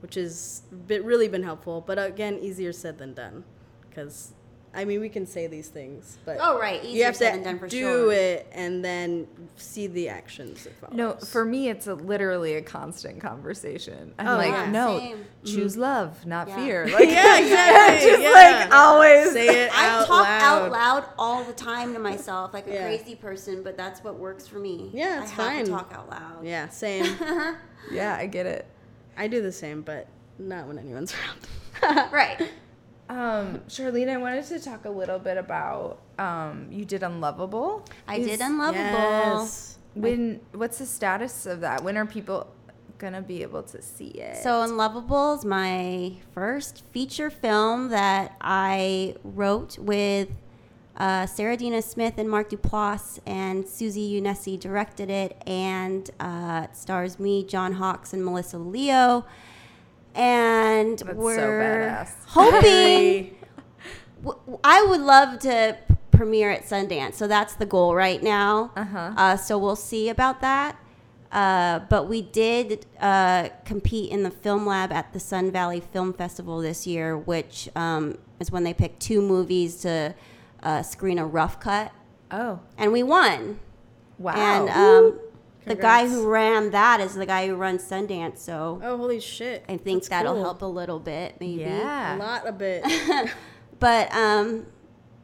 Speaker 2: which is bit really been helpful, but again, easier said than done cuz I mean, we can say these things, but
Speaker 3: Oh, right. Easier
Speaker 2: you have
Speaker 3: said
Speaker 2: to
Speaker 3: than done for
Speaker 2: do
Speaker 3: sure.
Speaker 2: it and then see the actions that
Speaker 1: no for me it's a, literally a constant conversation i'm
Speaker 2: Oh,
Speaker 1: like
Speaker 2: yeah.
Speaker 1: no
Speaker 3: Same.
Speaker 1: choose mm. love not
Speaker 3: Yeah.
Speaker 1: fear *laughs* *laughs* like
Speaker 2: yeah, exactly.
Speaker 1: just
Speaker 2: yeah.
Speaker 1: like always
Speaker 2: say it
Speaker 3: I
Speaker 2: out
Speaker 3: talk
Speaker 2: loud.
Speaker 3: out loud all the time to myself, like a
Speaker 2: Yeah.
Speaker 3: crazy person, but that's what works for me.
Speaker 2: Yeah,
Speaker 3: I
Speaker 2: it's
Speaker 3: have
Speaker 2: fine.
Speaker 3: to talk out loud.
Speaker 2: Yeah, same. *laughs*
Speaker 1: yeah i get it
Speaker 2: I do the same, but not when anyone's around.
Speaker 3: Right.
Speaker 1: Um, Charlene, I wanted to talk a little bit about um, you did Unlovable.
Speaker 3: I
Speaker 1: Is-
Speaker 3: did Unlovable.
Speaker 2: Yes.
Speaker 1: When what's the status of that? When are people gonna be able to see it?
Speaker 3: So, Unlovable is my first feature film that I wrote with uh, Sarah Adina Smith and Mark Duplass, and Suzi Yoonessi directed it, and uh, it stars me, John Hawkes, and Melissa Leo. And
Speaker 1: That's so
Speaker 3: we're
Speaker 1: badass. *laughs*
Speaker 3: hoping.
Speaker 2: Very- *laughs*
Speaker 3: w- w- I would love to premiere at Sundance, so that's the goal right now.
Speaker 1: Uh-huh.
Speaker 3: Uh, so we'll see about that. Uh, but we did uh, compete in the film lab at the Sun Valley Film Festival this year, which um, is when they picked two movies to uh, screen a rough cut,
Speaker 1: oh
Speaker 3: and we won.
Speaker 1: wow!
Speaker 3: And um, the guy who ran that is the guy who runs Sundance. So
Speaker 2: Oh, holy shit!
Speaker 3: I think
Speaker 2: That's
Speaker 3: that'll
Speaker 2: cool.
Speaker 3: help a little bit, maybe.
Speaker 1: Yeah.
Speaker 2: a lot a bit. *laughs*
Speaker 3: But um,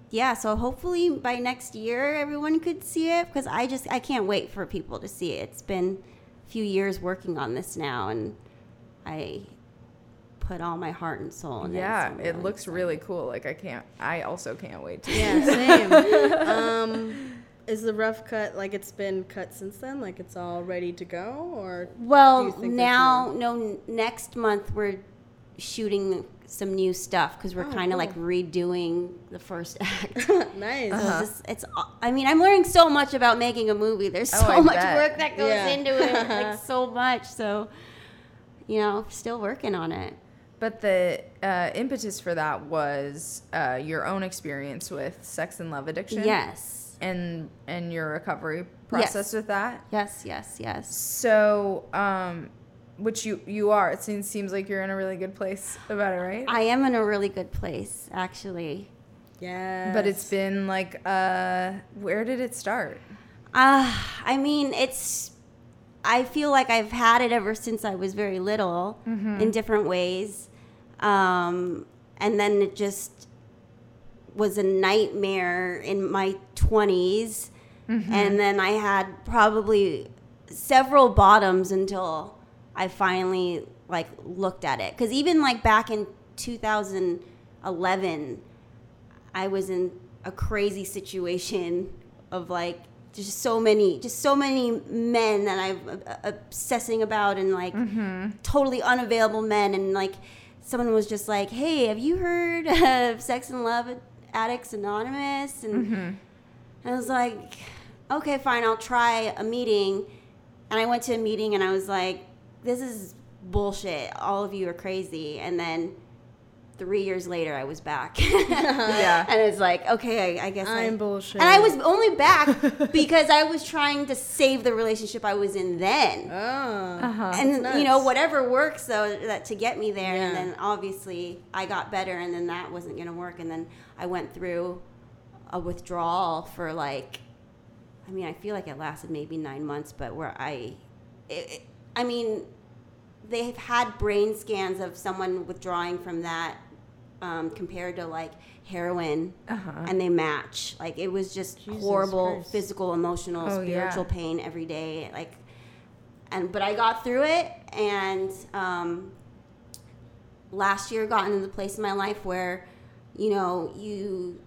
Speaker 3: yeah. So hopefully by next year everyone could see it because I just I can't wait for people to see it. It's been a few years working on this now, and I put all my heart and soul in
Speaker 1: Yeah,
Speaker 3: it. so
Speaker 1: it looks
Speaker 3: excited.
Speaker 1: really cool. Like I can't. I also can't wait to.
Speaker 2: yeah, same. *laughs* um, is the rough cut like it's been cut since then? Like it's all ready to go, or
Speaker 3: Well, now, no, next month we're shooting some new stuff because we're
Speaker 2: Oh,
Speaker 3: kind of
Speaker 2: cool.
Speaker 3: like redoing the first *laughs* act.
Speaker 2: nice?
Speaker 3: So this, it's, I mean, I'm learning so much about making a movie. There's
Speaker 1: Oh,
Speaker 3: so
Speaker 1: I
Speaker 3: much
Speaker 1: bet.
Speaker 3: work that goes
Speaker 2: Yeah.
Speaker 3: into it, *laughs* like so much. So, you know, still working on it.
Speaker 1: But the uh, impetus for that was uh, your own experience with sex and love addiction.
Speaker 3: Yes,
Speaker 1: And and your recovery process
Speaker 3: Yes.
Speaker 1: with that.
Speaker 3: yes, yes, yes.
Speaker 1: So, um, which you you are. It seems seems like you're in a really good place about it, right?
Speaker 3: I am in a really good place, actually.
Speaker 2: yeah,
Speaker 1: but it's been like, uh, where did it start?
Speaker 3: Uh, I mean, it's. I feel like I've had it ever since I was very little in different ways. Um, and then it just was a nightmare in my 20s. And then I had probably several bottoms until I finally like looked at it. Because even like back in 2011, I was in a crazy situation of like just so many, just so many men that I'm uh, obsessing about and like totally unavailable men. And like someone was just like, "Hey, have you heard *laughs* of Sex and Love Addicts Anonymous?" And mm-hmm. I was like, "Okay, fine, I'll try a meeting." And I went to a meeting and I was like, "This is bullshit. All of you are crazy." And then three years later, I was back. *laughs*
Speaker 1: Yeah.
Speaker 3: And it's like, okay, I, I guess I-
Speaker 2: I'm bullshit.
Speaker 3: And I was only back *laughs* because I was trying to save the relationship I was in then.
Speaker 2: Oh,
Speaker 1: Uh-huh.
Speaker 3: and
Speaker 2: that's
Speaker 3: you know whatever works though that to get me there and then obviously i got better and then that wasn't going to work and then i went through a withdrawal for like i mean i feel like it lasted maybe nine months but where i it, it- i mean they've had brain scans of someone withdrawing from that um, compared to like heroin
Speaker 1: Uh-huh.
Speaker 3: and they match like it was just
Speaker 2: Jesus
Speaker 3: horrible
Speaker 2: Christ.
Speaker 3: physical emotional
Speaker 1: Oh, yeah.
Speaker 3: spiritual pain every day like and but I got through it, and um, last year got into the place in my life where, you know, you,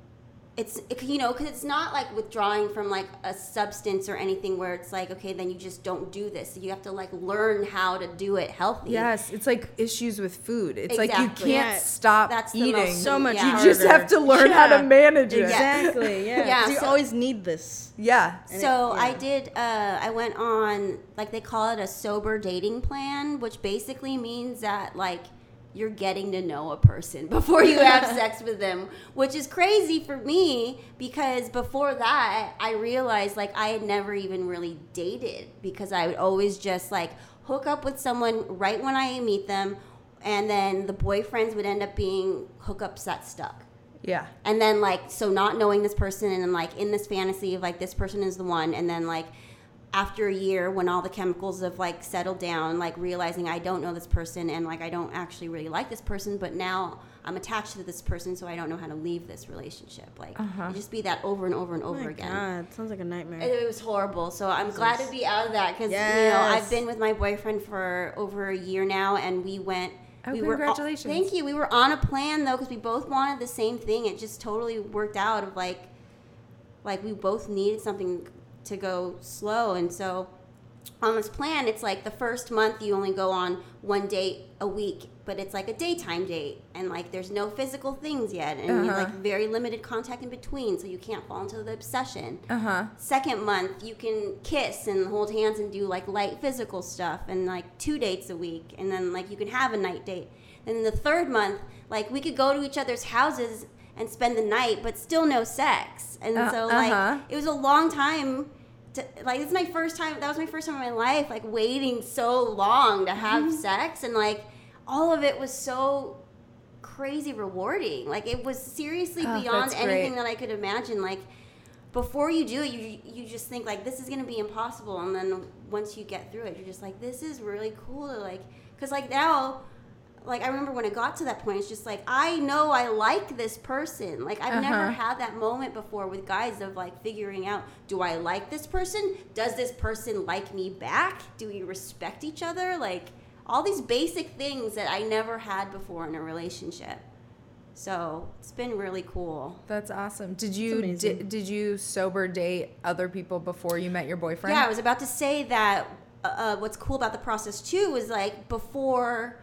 Speaker 3: it's it, you know, because it's not like withdrawing from like a substance or anything where it's like okay, then you just don't do this. You have to like learn how to do it healthy.
Speaker 1: Yes, it's like issues with food. It's like you can't
Speaker 2: Yeah.
Speaker 1: stop
Speaker 3: That's
Speaker 1: eating.
Speaker 3: most-
Speaker 2: so much
Speaker 3: Yeah.
Speaker 1: you just have to learn how to manage it.
Speaker 2: exactly. *laughs* Yeah,
Speaker 3: Yeah,
Speaker 2: 'cause you
Speaker 3: so-
Speaker 2: always need this.
Speaker 1: Yeah.
Speaker 2: And
Speaker 3: So
Speaker 2: it-
Speaker 3: I did. Uh, I went on like they call it a sober dating plan, which basically means that like you're getting to know a person *laughs* before you have *laughs* sex with them, which is crazy for me because before that I realized like I had never even really dated because I would always just like hook up with someone right when I meet them, and then the boyfriends would end up being hookups that stuck
Speaker 1: Yeah.
Speaker 3: and then like so not knowing this person and then like in this fantasy of like this person is the one and then like after a year when all the chemicals have like settled down like realizing i don't know this person and like i don't actually really like this person but now i'm attached to this person so i don't know how to leave this relationship like uh-huh. it just be that over and over and over
Speaker 2: Oh my
Speaker 3: again
Speaker 2: God, sounds like a nightmare.
Speaker 3: it, it was horrible. So I'm glad to be out of that because you know I've been with my boyfriend for over a year now, and we went.
Speaker 1: Oh,
Speaker 3: we Were,
Speaker 1: congratulations.
Speaker 3: thank you. We were on a plan though because we both wanted the same thing. It just totally worked out. Of like, like we both needed something to go slow, and so on this plan, it's like the first month you only go on one date a week, but it's like a daytime date, and like there's no physical things yet, and
Speaker 1: Uh-huh.
Speaker 3: like very limited contact in between, so you can't fall into the obsession.
Speaker 1: Uh huh.
Speaker 3: Second month, you can kiss and hold hands and do like light physical stuff, and like two dates a week, and then like you can have a night date. And the third month, like we could go to each other's houses and spend the night, but still no sex. And
Speaker 1: Uh,
Speaker 3: so like
Speaker 1: uh-huh.
Speaker 3: it was a long time. To, like this is my first time. That was my first time in my life. Like waiting so long to have
Speaker 1: Mm-hmm.
Speaker 3: sex, and like all of it was so crazy rewarding. Like it was seriously
Speaker 1: Oh,
Speaker 3: beyond anything that I could imagine. Like before you do it, you you just think like this is gonna be impossible, and then once you get through it, you're just like this is really cool to like, cause like now. Like I remember when it got to that point, it's just like I know I like this person. Like I've never
Speaker 1: Uh-huh.
Speaker 3: had that moment before with guys of like figuring out: Do I like this person? Does this person like me back? Do we respect each other? Like all these basic things that I never had before in a relationship. So it's been really cool.
Speaker 1: That's awesome. Did you
Speaker 2: amazing.
Speaker 1: did, did you sober date other people before you met your boyfriend?
Speaker 3: Yeah, I was about to say that uh, uh, what's cool about the process too is like before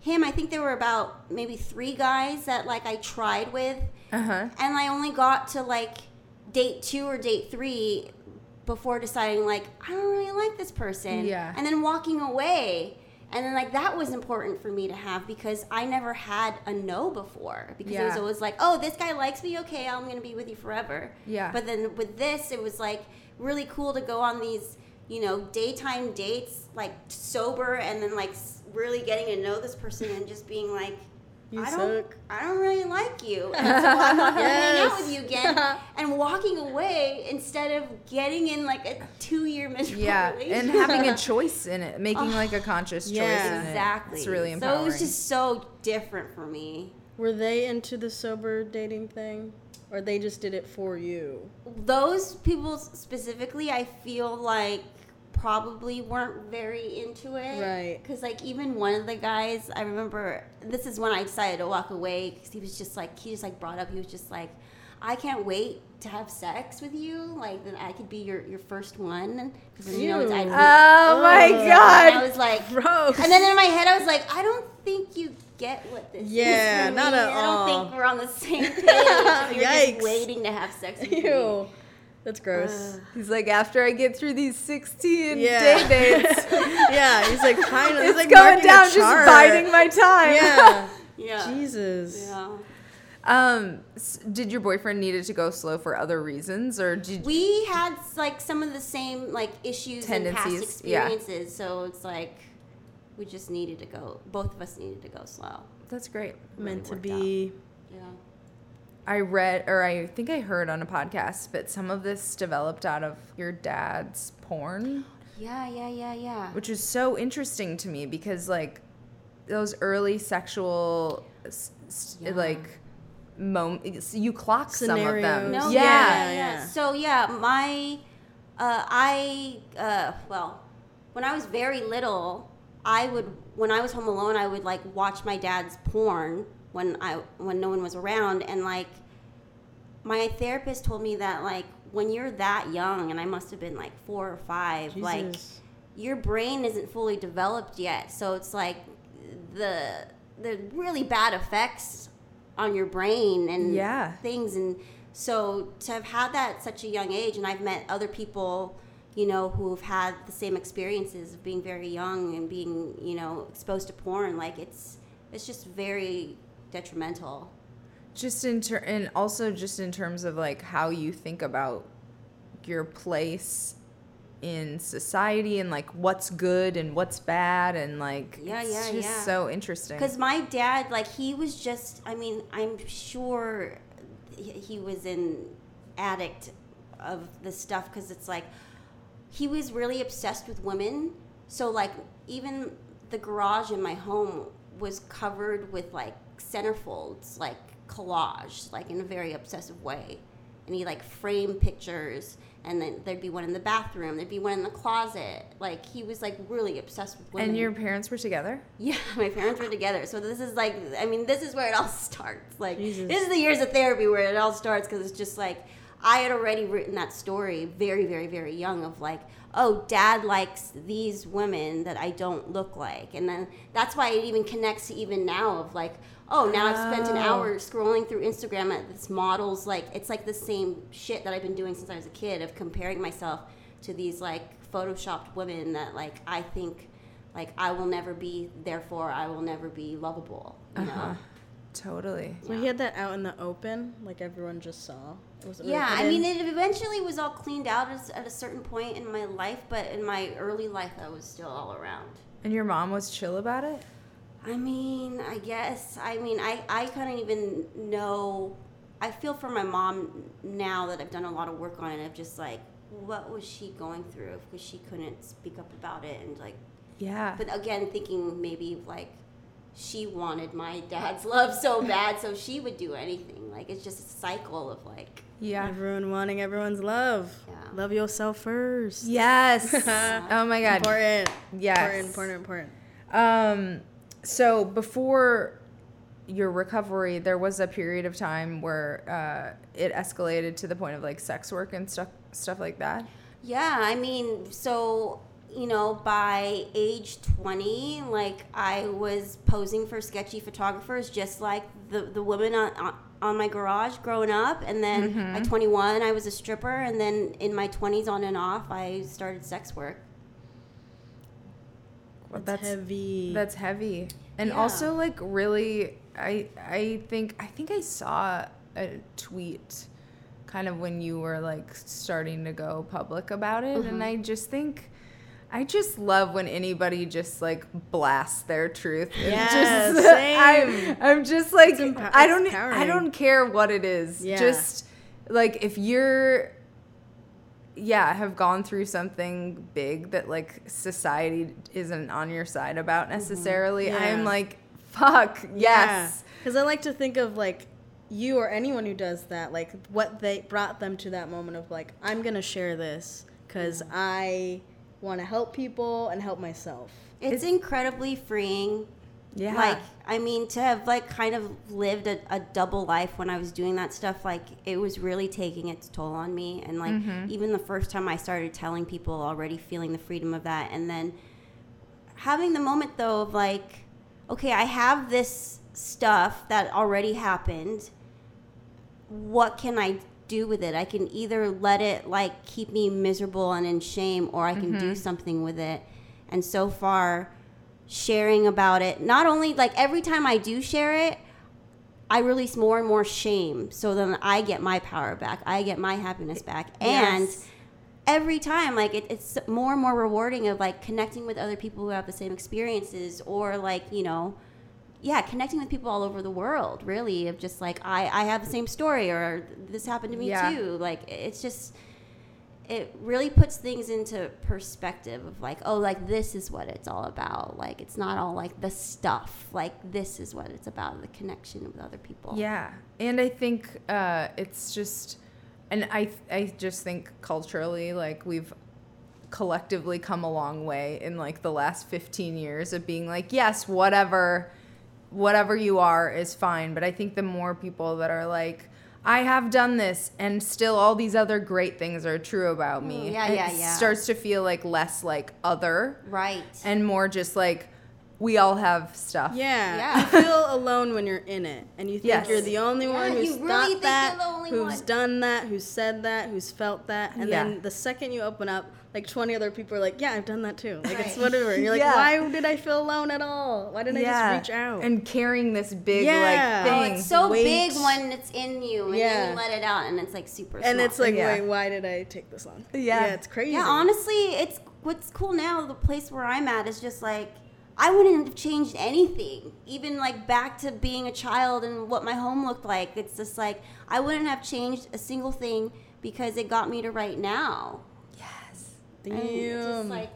Speaker 3: him, I think there were about maybe three guys that like I tried with,
Speaker 1: Uh huh.
Speaker 3: and I only got to like date two or date three before deciding like I don't really like this person.
Speaker 1: Yeah.
Speaker 3: And then walking away. And then like that was important for me to have because I never had a no before because it was always like, oh, this guy likes me, okay, I'm gonna be with you forever.
Speaker 1: Yeah.
Speaker 3: But then with this, it was like really cool to go on these, you know, daytime dates, like sober, and then like really getting to know this person and just being like,
Speaker 2: You
Speaker 3: I don't,
Speaker 2: suck.
Speaker 3: I don't really like you, *laughs* and so I'm not gonna hang out with you again. *laughs* and walking away instead of getting in like a two-year *laughs* miserable
Speaker 1: Yeah,
Speaker 3: relationship.
Speaker 1: and having a choice in it, making like a conscious choice
Speaker 2: Yeah.
Speaker 1: in it.
Speaker 3: exactly.
Speaker 1: It's really
Speaker 3: important
Speaker 1: So
Speaker 3: it was just so different for me.
Speaker 2: Were they into the sober dating thing, or they just did it for you?
Speaker 3: those people specifically i feel like probably weren't very into it
Speaker 2: Right.
Speaker 3: because like even one of the guys i remember this is when i decided to walk away because he was just like he just like brought up he was just like i can't wait to have sex with you like that i could be your, your first one because you know it's, I,
Speaker 2: Ew.
Speaker 1: oh my
Speaker 2: Ugh.
Speaker 3: and i was like
Speaker 2: Gross.
Speaker 3: and then in my head i was like i don't think you get what this
Speaker 2: Yeah,
Speaker 3: is for
Speaker 2: not
Speaker 3: me.
Speaker 2: at
Speaker 3: i don't think we're on the same *laughs* page you're
Speaker 2: Yikes.
Speaker 3: just waiting to have sex with me
Speaker 2: Ew. That's gross.
Speaker 1: He's like, after I get through these sixteen
Speaker 2: Yeah.
Speaker 1: day dates, *laughs*
Speaker 2: yeah, he's like finally.
Speaker 1: it's
Speaker 2: he's like
Speaker 1: going
Speaker 2: marking a
Speaker 1: down, just biding my time.
Speaker 2: Yeah. *laughs*
Speaker 3: yeah
Speaker 2: Jesus.
Speaker 3: yeah
Speaker 1: Um, did your boyfriend needed to go slow for other reasons, or did
Speaker 3: we had like some of the same like issues and past
Speaker 1: Tendencies, yeah.
Speaker 3: experiences so it's like we just needed to go both of us needed to go slow
Speaker 1: That's great.
Speaker 2: Meant to be.
Speaker 3: yeah
Speaker 1: I read, or I think I heard on a podcast, but some of this developed out of your dad's porn,
Speaker 3: yeah yeah yeah yeah
Speaker 1: which is so interesting to me because, like, those early sexual, s- s-
Speaker 3: Yeah.
Speaker 1: like, moments, you clock some of them.
Speaker 3: No
Speaker 1: yeah.
Speaker 3: yeah, yeah
Speaker 2: yeah.
Speaker 3: so yeah my uh, i uh, well when i was very little i would when i was home alone i would like watch my dad's porn when i when no one was around and like my therapist told me that like when you're that young and i must have been like four or five like your brain isn't fully developed yet. So it's like the the really bad effects on your brain and
Speaker 1: Yeah.
Speaker 3: things. And so to have had that at such a young age and i've met other people you know who've had the same experiences of being very young and being you know exposed to porn like it's it's just very detrimental
Speaker 1: just in ter- and also just in terms of like how you think about your place in society and like what's good and what's bad and like
Speaker 3: Yeah,
Speaker 1: it's
Speaker 3: yeah,
Speaker 1: just
Speaker 3: yeah.
Speaker 1: so interesting
Speaker 3: Because my dad, like, he was just, I mean, I'm sure he he was an addict of the stuff because it's like, he was really obsessed with women. So, like, even the garage in my home was covered with, like, centerfolds, like collage, like, in a very obsessive way. And he, like, framed pictures. And then there'd be one in the bathroom. There'd be one in the closet. Like he was like really obsessed with women.
Speaker 1: and your parents were together
Speaker 3: Yeah, *laughs* my parents were together. So this is like, I mean, this is where it all *laughs* starts. Like,
Speaker 2: Jesus.
Speaker 3: this is the years of therapy where it all starts because it's just like, I had already written that story very, very, very young of like, oh, dad likes these women that I don't look like. And then that's why it even connects to even now of like, oh, now I've spent an hour scrolling through Instagram at this models. Like, it's like the same shit that I've been doing since I was a kid of comparing myself to these like photoshopped women that like I think like I will never be, therefore I will never be lovable. You
Speaker 1: Uh-huh.
Speaker 3: know?
Speaker 1: totally
Speaker 2: So he had that out in the open, like everyone just saw. It wasn't really
Speaker 3: Yeah, I mean, it eventually was all cleaned out at, at a certain point in my life, but in my early life, I was still all around.
Speaker 1: and your mom was chill about it
Speaker 3: I mean, I guess. I mean, I, I couldn't even know I feel for my mom now that I've done a lot of work on it. Of just like, what was she going through? Because she couldn't speak up about it, and like,
Speaker 1: Yeah.
Speaker 3: but again, thinking maybe like she wanted my dad's love so bad, so she would do anything. Like it's just a cycle of like,
Speaker 1: yeah.
Speaker 2: Everyone wanting everyone's love.
Speaker 3: Yeah.
Speaker 2: Love yourself first.
Speaker 1: Yes. *laughs* oh my god.
Speaker 2: Important.
Speaker 1: Yes.
Speaker 2: Important, important, important.
Speaker 1: Um, so before your recovery, there was a period of time where uh, it escalated to the point of like sex work and stuff, stuff like that.
Speaker 3: Yeah, I mean, so you know, by age 20, like I was posing for sketchy photographers, just like the the women on on, on my garage growing up, and then at 21, I was a stripper, and then in my 20s, on and off, I started sex work.
Speaker 2: That's,
Speaker 1: That's
Speaker 2: heavy.
Speaker 1: That's heavy. And
Speaker 3: Yeah.
Speaker 1: also like really I I think I think I saw a tweet kind of when you were like starting to go public about it and mm-hmm. I just think I just love when anybody just like blasts their truth.
Speaker 2: Yes,
Speaker 1: just, *laughs*
Speaker 2: same.
Speaker 1: I'm, I'm just like I don't I don't care what it is.
Speaker 2: Yeah.
Speaker 1: Just like if you're yeah have gone through something big that like society isn't on your side about necessarily
Speaker 2: Mm-hmm. Yeah.
Speaker 1: i'm like fuck yes
Speaker 2: Because I like to think of like you or anyone who does that, like what they brought them to that moment of like, I'm gonna share this because I want to help people and help myself.
Speaker 3: It's, incredibly freeing.
Speaker 1: Yeah
Speaker 3: Like, I mean, to have like kind of lived a, a double life when I was doing that stuff, like it was really taking its toll on me. And like, mm-hmm. even the first time I started telling people, already feeling the freedom of that, and then having the moment though of like, okay, I have this stuff that already happened. What can I do with it? I can either let it like keep me miserable and in shame, or I can do mm-hmm. something with it. And so far, sharing about it, not only like every time I do share it, I release more and more shame. So then I get my power back. I get my happiness back. And
Speaker 1: Yes.
Speaker 3: every time, like it, it's more and more rewarding of like connecting with other people who have the same experiences or like, you know, yeah, connecting with people all over the world, really, of just like, I, I have the same story or this happened to me
Speaker 1: Yeah.
Speaker 3: too. Like, it's just, it really puts things into perspective of like, oh, like this is what it's all about. Like, it's not all like the stuff. Like, this is what it's about the connection with other people.
Speaker 1: Yeah, and I think uh, it's just, and I I just think culturally, like we've collectively come a long way in like the last 15 years of being like, yes, whatever, whatever you are is fine. But I think the more people that are like. I have done this, and still all these other great things are true about me.
Speaker 3: Yeah,
Speaker 1: it
Speaker 3: yeah, yeah.
Speaker 1: starts to feel like less like other
Speaker 3: Right.
Speaker 1: and more just like we all have stuff.
Speaker 2: Yeah.
Speaker 3: Yeah.
Speaker 2: You feel alone when you're in it, and you think
Speaker 1: Yes.
Speaker 2: you're the only
Speaker 3: Yeah,
Speaker 2: one who's
Speaker 3: really
Speaker 2: thought that,
Speaker 3: you're the only
Speaker 2: who's
Speaker 3: one.
Speaker 2: done that, who's said that, who's felt that, and
Speaker 1: Yeah.
Speaker 2: then the second you open up, like 20 other people are like, "Yeah, I've done that too." Like it's whatever. And you're like,
Speaker 1: Yeah.
Speaker 2: "Why did I feel alone at all? Why didn't I just reach out?"
Speaker 1: And carrying this big
Speaker 2: Yeah.
Speaker 1: like
Speaker 3: Oh,
Speaker 1: thing.
Speaker 3: it's so
Speaker 2: Weight.
Speaker 3: big when it's in you, and then
Speaker 2: Yeah.
Speaker 3: you let it out, and it's like super.
Speaker 2: and
Speaker 3: small.
Speaker 2: it's like,
Speaker 1: Yeah.
Speaker 2: wait, why did I take this on?
Speaker 1: Yeah.
Speaker 2: yeah, it's crazy.
Speaker 3: Yeah, honestly, it's what's cool now. The place where I'm at is just like I wouldn't have changed anything, even like back to being a child and what my home looked like. It's just like I wouldn't have changed a single thing because it got me to right now.
Speaker 2: Damn.
Speaker 3: Just like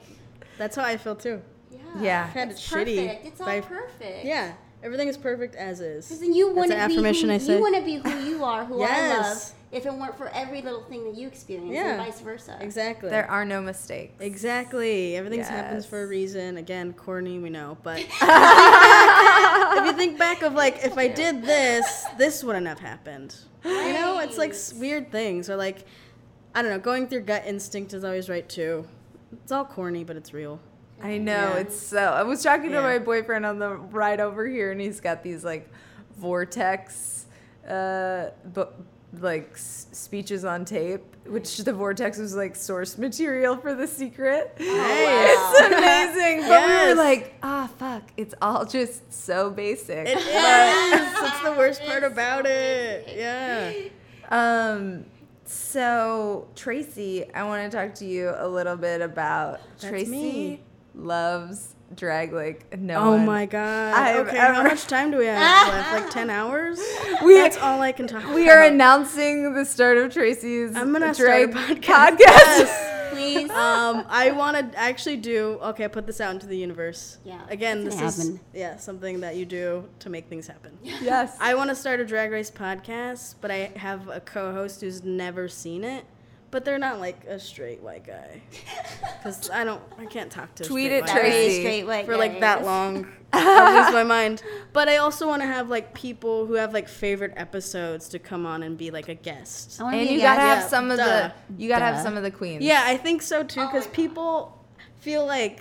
Speaker 2: That's how I feel too.
Speaker 3: yeah,
Speaker 1: Yeah.
Speaker 2: Had
Speaker 3: it's
Speaker 2: it shitty
Speaker 3: perfect. It's all
Speaker 2: by-
Speaker 3: perfect.
Speaker 2: Yeah, everything is perfect as is.
Speaker 3: Because
Speaker 2: is.
Speaker 3: then you
Speaker 2: That's
Speaker 3: wouldn't
Speaker 2: an
Speaker 3: be
Speaker 2: affirmation
Speaker 3: who,
Speaker 2: I say.
Speaker 3: you wouldn't be who you are, who I *laughs* love, if it weren't for every little thing that you experience,
Speaker 2: Yeah.
Speaker 3: and vice versa.
Speaker 2: Exactly.
Speaker 1: there are no mistakes.
Speaker 2: Exactly. Everything happens for a reason. Again, corny, we know. But *laughs* *laughs* if you think back of like, if I did this, this wouldn't have happened. You know, it's like weird things. Or like, I don't know, going through gut instinct is always right too. It's all corny, but it's real.
Speaker 1: I know
Speaker 2: Yeah.
Speaker 1: it's so. I was talking to my boyfriend on the ride over here, and he's got these like vortex, uh, but like s- speeches on tape, which the vortex was like source material for The Secret. *laughs* It's amazing, but we were like, ah, fuck, it's all just so basic.
Speaker 2: It *laughs* is. That's the worst part about it. Yeah.
Speaker 1: Um, so Tracy, I want to talk to you a little bit about
Speaker 2: That's
Speaker 1: Tracy
Speaker 2: me.
Speaker 1: loves drag like no
Speaker 2: Oh
Speaker 1: one.
Speaker 2: my god.
Speaker 1: I've
Speaker 2: okay, how much time do we have *laughs* left? Like 10 hours?
Speaker 1: We-
Speaker 2: That's all I can talk
Speaker 1: We are announcing the start of Tracy's
Speaker 2: I'm gonna start
Speaker 1: drag
Speaker 2: a podcast.
Speaker 1: podcast.
Speaker 3: Please. *laughs*
Speaker 2: um, I *laughs* want to actually do. Okay, put this out into the universe.
Speaker 3: Yeah,
Speaker 2: Again, this is
Speaker 3: happen.
Speaker 2: yeah something that you do to make things happen. *laughs*
Speaker 1: yes.
Speaker 2: I want to start a drag race podcast, but I have a co-host who's never seen it. But they're not like a straight white guy, *laughs* because I don't. I can't talk to. a
Speaker 1: Tweet
Speaker 2: straight
Speaker 1: it,
Speaker 2: white
Speaker 3: Very
Speaker 2: guy
Speaker 1: Tracy.
Speaker 3: straight white
Speaker 2: for like that long. *laughs* I lose my mind. But I also want to have like people who have like favorite episodes to come on and be like a guest.
Speaker 1: And you gotta
Speaker 3: guy-
Speaker 1: have
Speaker 2: Yeah,
Speaker 1: some of
Speaker 2: duh.
Speaker 1: the you gotta have some of the queens.
Speaker 2: Yeah, I think so too,
Speaker 3: Oh
Speaker 2: because
Speaker 3: my God.
Speaker 2: people feel like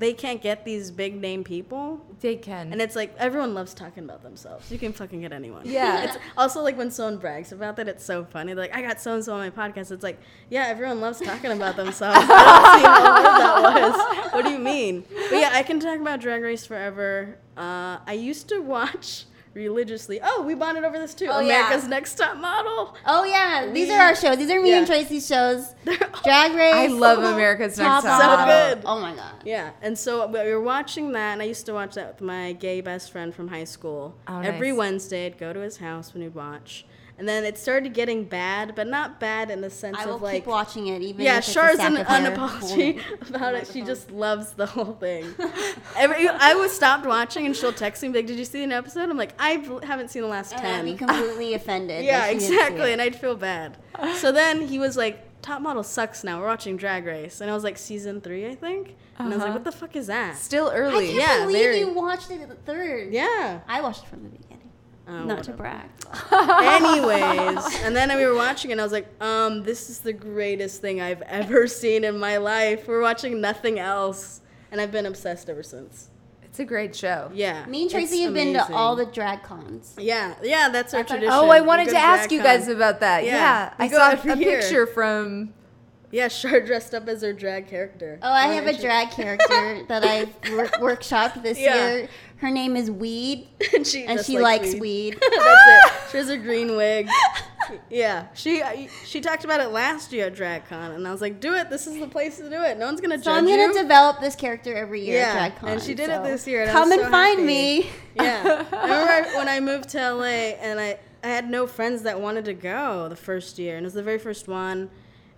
Speaker 2: they can't get these big name people.
Speaker 1: They can.
Speaker 2: And it's like everyone loves talking about themselves. You can fucking get anyone.
Speaker 1: Yeah. *laughs*
Speaker 2: It's also like when someone brags about that, it's so funny. They're like, I got so and so on my podcast. It's like, yeah, everyone loves talking about themselves. *laughs* I don't see how that was. What do you mean? But yeah, I can talk about Drag Race forever. Uh, I used to watch religiously. Oh, we bonded over this too.
Speaker 3: Oh, yeah.
Speaker 2: America's Next Top Model.
Speaker 3: Oh yeah, these are our shows. These are me
Speaker 2: Yeah.
Speaker 3: and Tracy's shows. *laughs* Drag *laughs* Race.
Speaker 1: I love America's
Speaker 3: Top
Speaker 1: Next
Speaker 2: So
Speaker 1: Top.
Speaker 3: Model.
Speaker 2: good.
Speaker 3: Oh my god.
Speaker 2: Yeah, and so we were watching that, and I used to watch that with my gay best friend from high school.
Speaker 1: Oh,
Speaker 2: Every
Speaker 1: nice.
Speaker 2: Wednesday, I'd go to his house when we'd watch, and then it started getting bad, but not bad in the sense
Speaker 3: I will
Speaker 2: of like.
Speaker 3: keep watching it even.
Speaker 2: Yeah,
Speaker 3: if it's
Speaker 2: Char's
Speaker 3: sack
Speaker 2: an
Speaker 3: of hair.
Speaker 2: unapology *laughs* about it. She just *laughs* loves the whole thing. *laughs* Every, I was stopped watching, and she'll text me like, "Did you see an episode?" I'm like, "I haven't seen the last
Speaker 3: And I'd be completely offended.
Speaker 2: Yeah,
Speaker 3: that she didn't see
Speaker 2: exactly, and I'd feel bad. So then he was like, "Top Model sucks now. We're watching Drag Race," and I was like, "Season three, I think," and I was like,
Speaker 1: Uh-huh.
Speaker 2: "What the fuck is that?"
Speaker 1: Still
Speaker 3: I
Speaker 1: early.
Speaker 3: can't
Speaker 2: Yeah,
Speaker 3: believe
Speaker 2: very-
Speaker 3: you watched it at the third.
Speaker 2: Yeah.
Speaker 3: I watched it from the beginning.
Speaker 2: Oh,
Speaker 3: Not to brag.
Speaker 2: Anyways, *laughs* and then we were watching, and I was like, um, this is the greatest thing I've ever seen in my life. We're watching nothing else, and I've been obsessed ever since.
Speaker 1: It's a great show.
Speaker 2: Yeah.
Speaker 3: Me and Tracy have been to all the drag cons.
Speaker 2: Yeah, yeah, that's our tradition.
Speaker 1: Oh, I wanted to ask you guys
Speaker 2: con.
Speaker 1: about that.
Speaker 2: Yeah,
Speaker 1: Yeah, I saw a
Speaker 2: year.
Speaker 1: picture from.
Speaker 2: Yeah, Char dressed up as her drag character.
Speaker 3: Oh, I have a drag character *laughs* that I work, workshopped this
Speaker 2: Yeah.
Speaker 3: year. Her name is Weed, *laughs*
Speaker 2: and she,
Speaker 3: and she
Speaker 2: likes
Speaker 3: likes weed. *laughs*
Speaker 2: That's it. She has a green wig. Yeah, she she talked about it last year at DragCon, and I was like, "Do it! This is the place to do it. No one's gonna.
Speaker 3: So
Speaker 2: judge
Speaker 3: I'm gonna
Speaker 2: you."
Speaker 3: develop this character every year
Speaker 2: Yeah,
Speaker 3: at DragCon.
Speaker 2: and she did it this year, and I
Speaker 3: Come and
Speaker 2: so
Speaker 3: find
Speaker 2: happy.
Speaker 3: me.
Speaker 2: Yeah, I remember when I moved to LA, and I I had no friends that wanted to go the first year, and it was the very first one,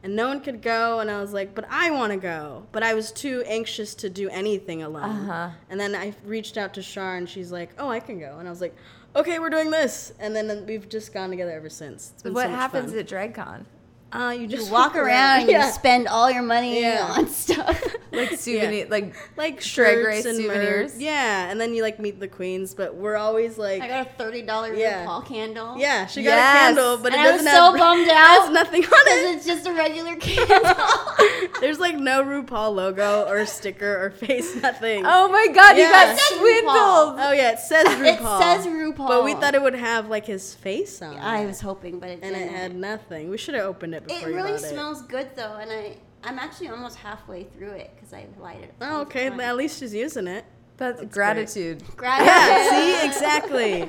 Speaker 2: and no one could go, and I was like, "But I want to go," but I was too anxious to do anything alone.
Speaker 1: Uh-huh.
Speaker 2: And then I reached out to Shar, and she's like, "Oh, I can go," and I was like, "Okay, we're doing this," and then we've just gone together ever since. It's been
Speaker 1: What
Speaker 2: so
Speaker 1: happens
Speaker 2: fun.
Speaker 1: at DragCon?
Speaker 2: Uh, you just
Speaker 3: You walk around and *laughs*
Speaker 2: yeah.
Speaker 3: you spend all your money
Speaker 2: Yeah.
Speaker 3: on stuff. *laughs*
Speaker 1: Like souvenir, like
Speaker 2: like
Speaker 1: Drag
Speaker 2: shirts
Speaker 1: race
Speaker 2: and
Speaker 1: souvenirs?
Speaker 2: merch. Yeah, and then you like meet the queens, but we're always like,
Speaker 3: I got a thirty dollar
Speaker 2: Yeah.
Speaker 3: RuPaul candle.
Speaker 2: yeah, she got
Speaker 1: Yes.
Speaker 2: a candle, but
Speaker 3: And
Speaker 2: it
Speaker 3: I
Speaker 2: doesn't
Speaker 3: so
Speaker 2: have
Speaker 3: bummed *laughs*
Speaker 2: it has nothing on it.
Speaker 3: it's just a regular *laughs* candle. *laughs*
Speaker 2: There's like no RuPaul logo or sticker or face, nothing.
Speaker 1: oh my god, you got
Speaker 2: It says
Speaker 1: swindled.
Speaker 2: Oh, yeah, it says RuPaul.
Speaker 3: it says RuPaul.
Speaker 2: But we thought it would have like his face on
Speaker 3: I
Speaker 2: it.
Speaker 3: was hoping, but it
Speaker 2: and it
Speaker 3: didn't.
Speaker 2: had nothing. We should have opened it
Speaker 3: It
Speaker 2: before you
Speaker 3: really
Speaker 2: bought
Speaker 3: smells good though, and I I'm actually almost halfway through it because I lighted it.
Speaker 2: Oh, okay. At least she's using it.
Speaker 1: That's,
Speaker 2: That's
Speaker 1: gratitude. *laughs*
Speaker 3: Gratitude.
Speaker 2: Yeah, see, exactly.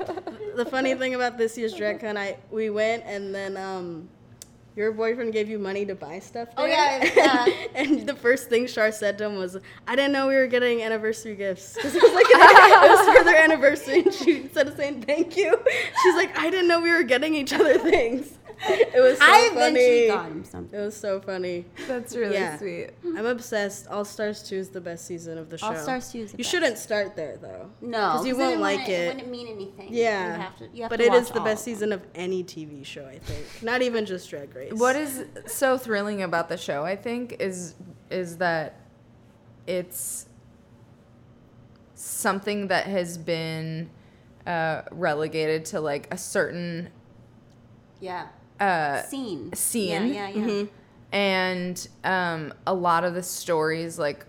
Speaker 2: The funny thing about this year's DragCon, I we went and then um, your boyfriend gave you money to buy stuff.
Speaker 3: Oh, yeah, yeah. *laughs*
Speaker 2: and the first thing Shar said to him was, "I didn't know we were getting anniversary gifts *laughs* because it was like it was for their anniversary." And she instead of saying thank you, she's like, "I didn't know we were getting each other things." It was so
Speaker 3: I
Speaker 2: funny.
Speaker 3: eventually got him something.
Speaker 2: It was so funny.
Speaker 1: That's really
Speaker 2: Yeah.
Speaker 1: sweet.
Speaker 2: I'm obsessed. All Stars 2 is the best season of the show.
Speaker 3: All Stars 2 is the
Speaker 2: You
Speaker 3: best.
Speaker 2: shouldn't start there though.
Speaker 3: No,
Speaker 2: because you
Speaker 3: 'cause then
Speaker 2: won't like
Speaker 3: wouldn't-
Speaker 2: it.
Speaker 3: wouldn't mean anything.
Speaker 2: Yeah,
Speaker 3: you have to. You have
Speaker 2: but
Speaker 3: to
Speaker 2: it is the best
Speaker 3: of
Speaker 2: season of any TV show. I think, not even just Drag Race.
Speaker 1: What is so thrilling about the show, I think, is is that it's something that has been uh, relegated to like a certain
Speaker 3: Yeah.
Speaker 1: Uh,
Speaker 3: Scene.
Speaker 1: scene.
Speaker 3: Yeah, yeah, yeah.
Speaker 2: Mhm.
Speaker 1: and um, a lot of the stories like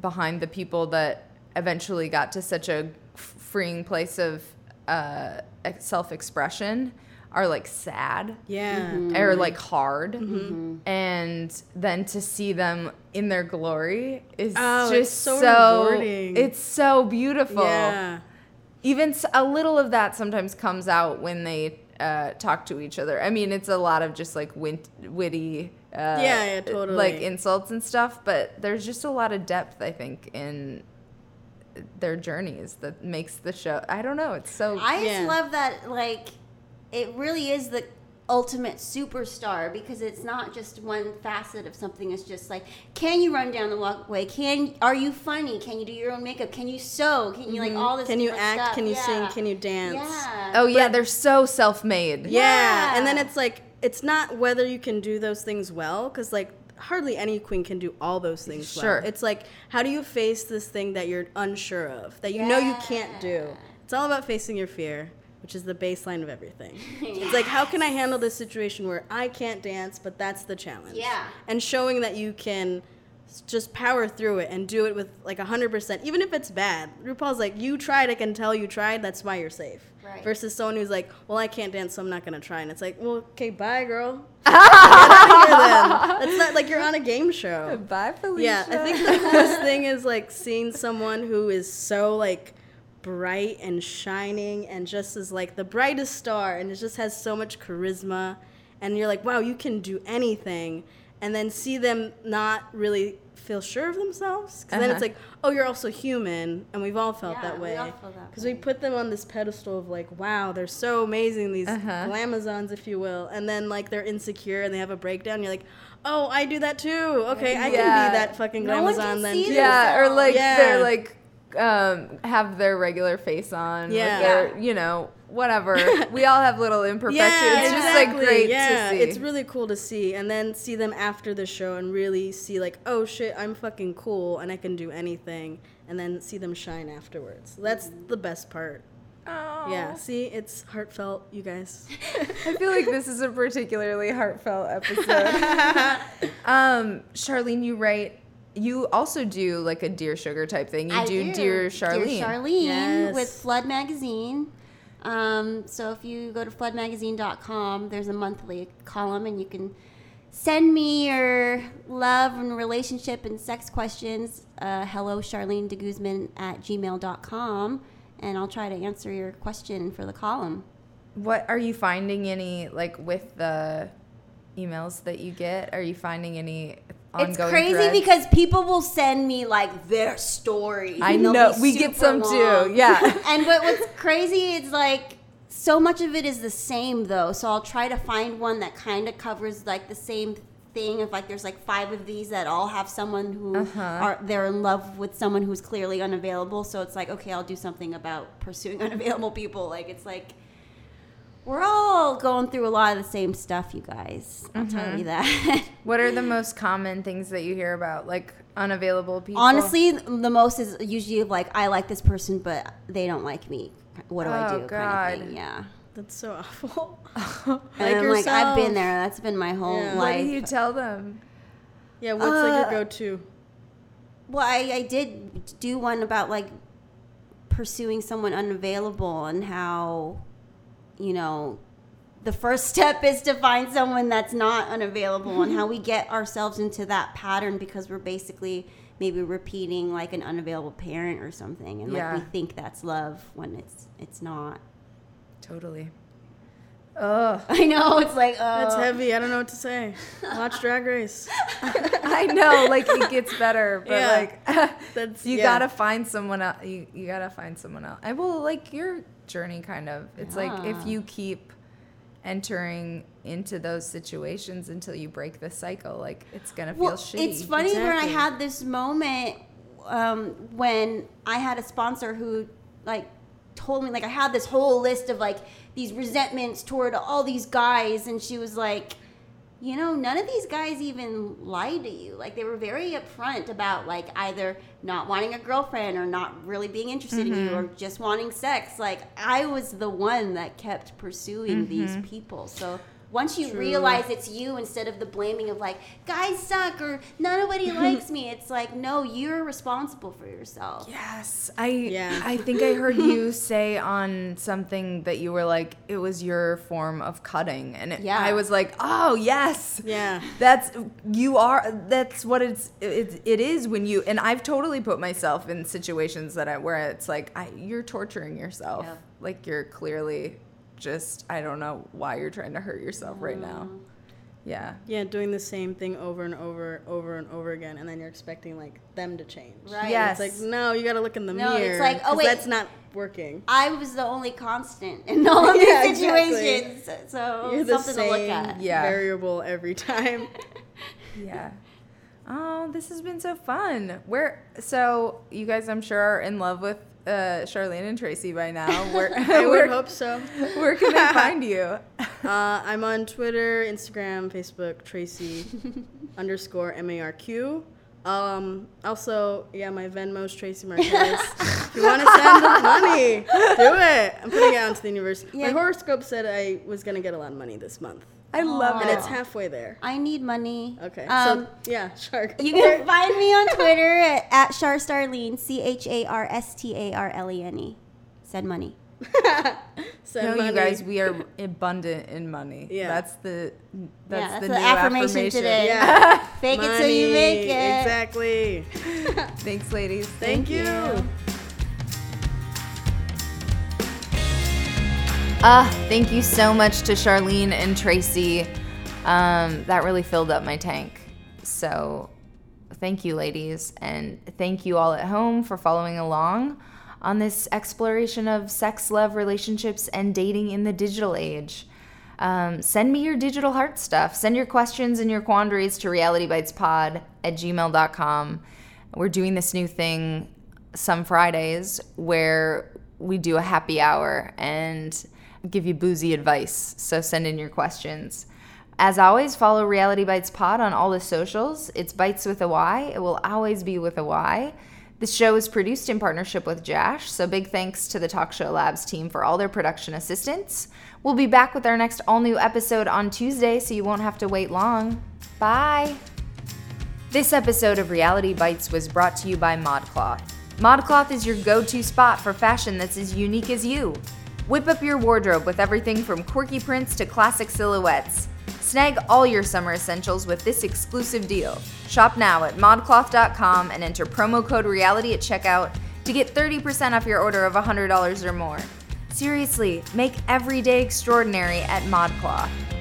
Speaker 1: behind the people that eventually got to such a f- freeing place of uh, self-expression are like sad
Speaker 2: Yeah,
Speaker 1: or like hard
Speaker 2: Mm-hmm.
Speaker 1: and then to see them in their glory is
Speaker 2: Oh,
Speaker 1: just
Speaker 2: it's so
Speaker 1: so
Speaker 2: rewarding.
Speaker 1: it's so beautiful
Speaker 2: yeah,
Speaker 1: even a little of that sometimes comes out when they uh, talk to each other. I mean, it's a lot of just like wit- witty uh,
Speaker 2: Yeah, yeah, totally.
Speaker 1: like insults and stuff. But there's just a lot of depth, I think, in their journeys that makes the show. I don't know. It's so.
Speaker 3: I just
Speaker 2: Yeah.
Speaker 3: love that, like, it really is the ultimate superstar because it's not just one facet of something. It's just like, can you run down the walkway? Can are you funny? Can you do your own makeup? Can you sew? Can you like all this?
Speaker 2: Mm-hmm. Can you act?
Speaker 3: stuff?
Speaker 2: Can you sing? Can you dance?
Speaker 3: Yeah.
Speaker 1: oh yeah, they're so self-made.
Speaker 2: Yeah.
Speaker 3: Yeah.
Speaker 2: And then it's like it's not whether you can do those things well cuz like hardly any queen can do all those things
Speaker 1: Sure.
Speaker 2: well. It's like how do you face this thing that you're unsure of, that you know you can't do. It's all about facing your fear, which is the baseline of everything. *laughs* It's like how can I handle this situation where I can't dance, but that's the challenge.
Speaker 3: Yeah.
Speaker 2: And showing that you can just power through it and do it with like 100% even if it's bad. RuPaul's like you tried, I can tell you tried, that's why you're safe.
Speaker 3: Right.
Speaker 2: Versus someone who's like, well, I can't dance, so I'm not gonna try. And it's like, well, okay, bye, girl. *laughs* Get out of here then. That's not like you're on a game show.
Speaker 1: Bye, Felicia.
Speaker 2: Yeah, I think the coolest thing is like seeing someone who is so like bright and shining and just is like the brightest star and it just has so much charisma and you're like, wow, you can do anything. And then see them not really feel sure of themselves. Because then it's
Speaker 1: Uh-huh.
Speaker 2: like, oh, you're also human. And we've all felt
Speaker 3: Yeah,
Speaker 2: that way. Because we
Speaker 3: way.
Speaker 2: put them on this pedestal of like, wow, they're so amazing, these
Speaker 1: Uh-huh.
Speaker 2: glamazons, if you will. And then like they're insecure and they have a breakdown. You're like, oh, I do that too. Okay, I
Speaker 1: Yeah.
Speaker 2: can be that fucking
Speaker 3: No
Speaker 2: glamazon
Speaker 3: can
Speaker 2: then too.
Speaker 1: Yeah, or like
Speaker 2: Yeah.
Speaker 1: they're like um have their regular face on.
Speaker 2: Yeah.
Speaker 1: their, you know, whatever. *laughs* we all have little imperfections.
Speaker 2: Yeah,
Speaker 1: it's just like
Speaker 2: exactly.
Speaker 1: great
Speaker 2: yeah,
Speaker 1: to see.
Speaker 2: It's really cool to see, and then see them after the show and really see like, oh shit, I'm fucking cool and I can do anything, and then see them shine afterwards. That's the best part.
Speaker 1: Oh.
Speaker 2: Yeah, see, it's heartfelt, you guys. *laughs*
Speaker 1: I feel like this is a particularly heartfelt *laughs* episode. um, Charlene, you write. You also do like a Dear Sugar type thing. You
Speaker 3: I
Speaker 1: do, Dear Charlene.
Speaker 3: Dear Charlene
Speaker 2: Yes.
Speaker 3: with Flood Magazine. Um, so if you go to floodmagazine.com, there's a monthly column, and you can send me your love and relationship and sex questions. Uh, hello, Charlene deGuzman at gmail.com, and I'll try to answer your question for the column.
Speaker 1: What are you finding any like with the emails that you get? Are you finding any ongoing
Speaker 3: It's crazy because people will send me like their stories.
Speaker 1: I know we get some too. Yeah. *laughs* *laughs*
Speaker 3: and but what's crazy is like so much of it is the same though. So I'll try to find one that kind of covers like the same thing. If like there's like five of these that all have someone who
Speaker 1: Uh-huh.
Speaker 3: are they're in love with someone who's clearly unavailable. So it's like okay, I'll do something about pursuing *laughs* unavailable people. Like it's like. We're all going through a lot of the same stuff, you guys. I'll
Speaker 1: Mm-hmm.
Speaker 3: tell you that. *laughs*
Speaker 1: what are the most common things that you hear about, like unavailable people?
Speaker 3: Honestly, the most is usually like I like this person, but they don't like me. What do I
Speaker 1: Oh,
Speaker 3: do? Kind
Speaker 1: God.
Speaker 3: of thing. Yeah.
Speaker 2: That's so awful. *laughs*
Speaker 3: And I'm like I've been there. That's been my whole
Speaker 2: Yeah.
Speaker 1: what do you tell them?
Speaker 2: Yeah, what's like
Speaker 3: Uh,
Speaker 2: your go-to?
Speaker 3: well, I, I did do one about like pursuing someone unavailable and how, you know, the first *laughs* step is to find someone that's not unavailable and how we get ourselves into that pattern because we're basically maybe repeating like an unavailable parent or something and
Speaker 1: Yeah.
Speaker 3: like we think that's love when it's it's not.
Speaker 1: Totally. Ugh. *laughs*
Speaker 3: I know it's like uh,
Speaker 2: That's heavy. I don't know what to say. Watch Drag Race. *laughs*
Speaker 1: I know, like it gets better, but
Speaker 2: Yeah.
Speaker 1: like
Speaker 2: That's
Speaker 1: you
Speaker 2: yeah.
Speaker 1: gotta find someone else. You, you gotta find someone else. I will like your journey, kind of. It's like if you keep entering into those situations until you break the cycle, like it's gonna feel
Speaker 3: well,
Speaker 1: shitty.
Speaker 3: it's funny when I had this moment um, when I had a sponsor who like told me like I had this whole list of like these resentments toward all these guys, and she was like, you know, none of these guys even lied to you. Like they were very upfront about like either not wanting a girlfriend or not really being interested in you or mm-hmm. just wanting sex. Like I was the one that kept pursuing these mm-hmm. people. So once you realize it's you instead of the blaming of like guys suck or nobody *laughs* likes me, it's like no, you're responsible for yourself.
Speaker 1: Yes, I
Speaker 2: Yeah.
Speaker 1: I think I heard you *laughs* say on something that you were like it was your form of cutting, and it,
Speaker 3: Yeah.
Speaker 1: I was like, oh yes,
Speaker 2: Yeah.
Speaker 1: that's you are. That's what it's it, it is when you and I've totally put myself in situations that I where it's like I, you're torturing yourself,
Speaker 3: Yeah.
Speaker 1: like you're clearly just I don't know why you're trying to hurt yourself right now.
Speaker 4: Um, yeah.
Speaker 2: Yeah, doing the same thing over and over, over and over again, and then you're expecting like them to change.
Speaker 3: Right.
Speaker 4: Yes.
Speaker 2: It's like no, you got to look in the
Speaker 3: No, it's like, oh wait.
Speaker 2: that's not working.
Speaker 3: I was the only constant in all of *laughs* these
Speaker 2: Yeah, exactly.
Speaker 3: situations. So
Speaker 2: You're the
Speaker 3: something to look
Speaker 2: same
Speaker 3: at.
Speaker 4: Yeah.
Speaker 2: variable every time. *laughs*
Speaker 4: Yeah. Oh, this has been so fun. Where so you guys I'm sure are in love with uh, Charlene and Tracy by now. *laughs* Where
Speaker 2: I *laughs* would hope so.
Speaker 4: where can they *laughs* find you?
Speaker 2: Uh, I'm on Twitter, Instagram, Facebook, Tracy underscore M A R Q. Um, also, yeah, my Venmo's Tracy Marquez. if you want to send money, do it. I'm putting it out into the universe.
Speaker 3: Yeah.
Speaker 2: My horoscope said I was gonna get a lot of money this month,
Speaker 4: I love
Speaker 2: and
Speaker 4: it.
Speaker 2: it's halfway there.
Speaker 3: I need money.
Speaker 2: Okay,
Speaker 3: Um,
Speaker 2: so yeah, shark.
Speaker 3: you can *laughs* find me on Twitter at, at Char Starlene, C H A R S T A R L E N E. Send money. *laughs*
Speaker 2: Send
Speaker 4: No,
Speaker 2: money.
Speaker 4: you guys, we are abundant in money.
Speaker 2: Yeah.
Speaker 4: That's the that's,
Speaker 3: yeah, that's
Speaker 4: the,
Speaker 3: the,
Speaker 4: new
Speaker 3: affirmation,
Speaker 4: affirmation.
Speaker 3: today.
Speaker 2: Yeah. *laughs*
Speaker 3: Fake it till you make it.
Speaker 2: Exactly.
Speaker 4: Thanks, ladies.
Speaker 2: Thank, you.
Speaker 1: Ah, thank you so much to Charlene and Tracy. Um, that really filled up my tank. So, thank you, ladies, and thank you all at home for following along on this exploration of sex, love, relationships, and dating in the digital age. Um, send me your digital heart stuff. Send your questions and your quandaries to realitybytespod at gmail.com. We're doing this new thing some Fridays where we do a happy hour and give you boozy advice. So send in your questions. As always, follow Reality Bytes Pod on all the socials. It's Bytes with a Y. It will always be with a Y. The show is produced in partnership with JASH, so big thanks to the Talk Show Labs team for all their production assistance. We'll be back with our next all new episode on Tuesday, so you won't have to wait long. Bye. This episode of Reality Bytes was brought to you by ModCloth. ModCloth is your go to spot for fashion that's as unique as you. Whip up your wardrobe with everything from quirky prints to classic silhouettes. Snag all your summer essentials with this exclusive deal. Shop now at modcloth.com and enter promo code REALITY at checkout to get 30% off your order of $100 or more. Seriously, make every day extraordinary at ModCloth.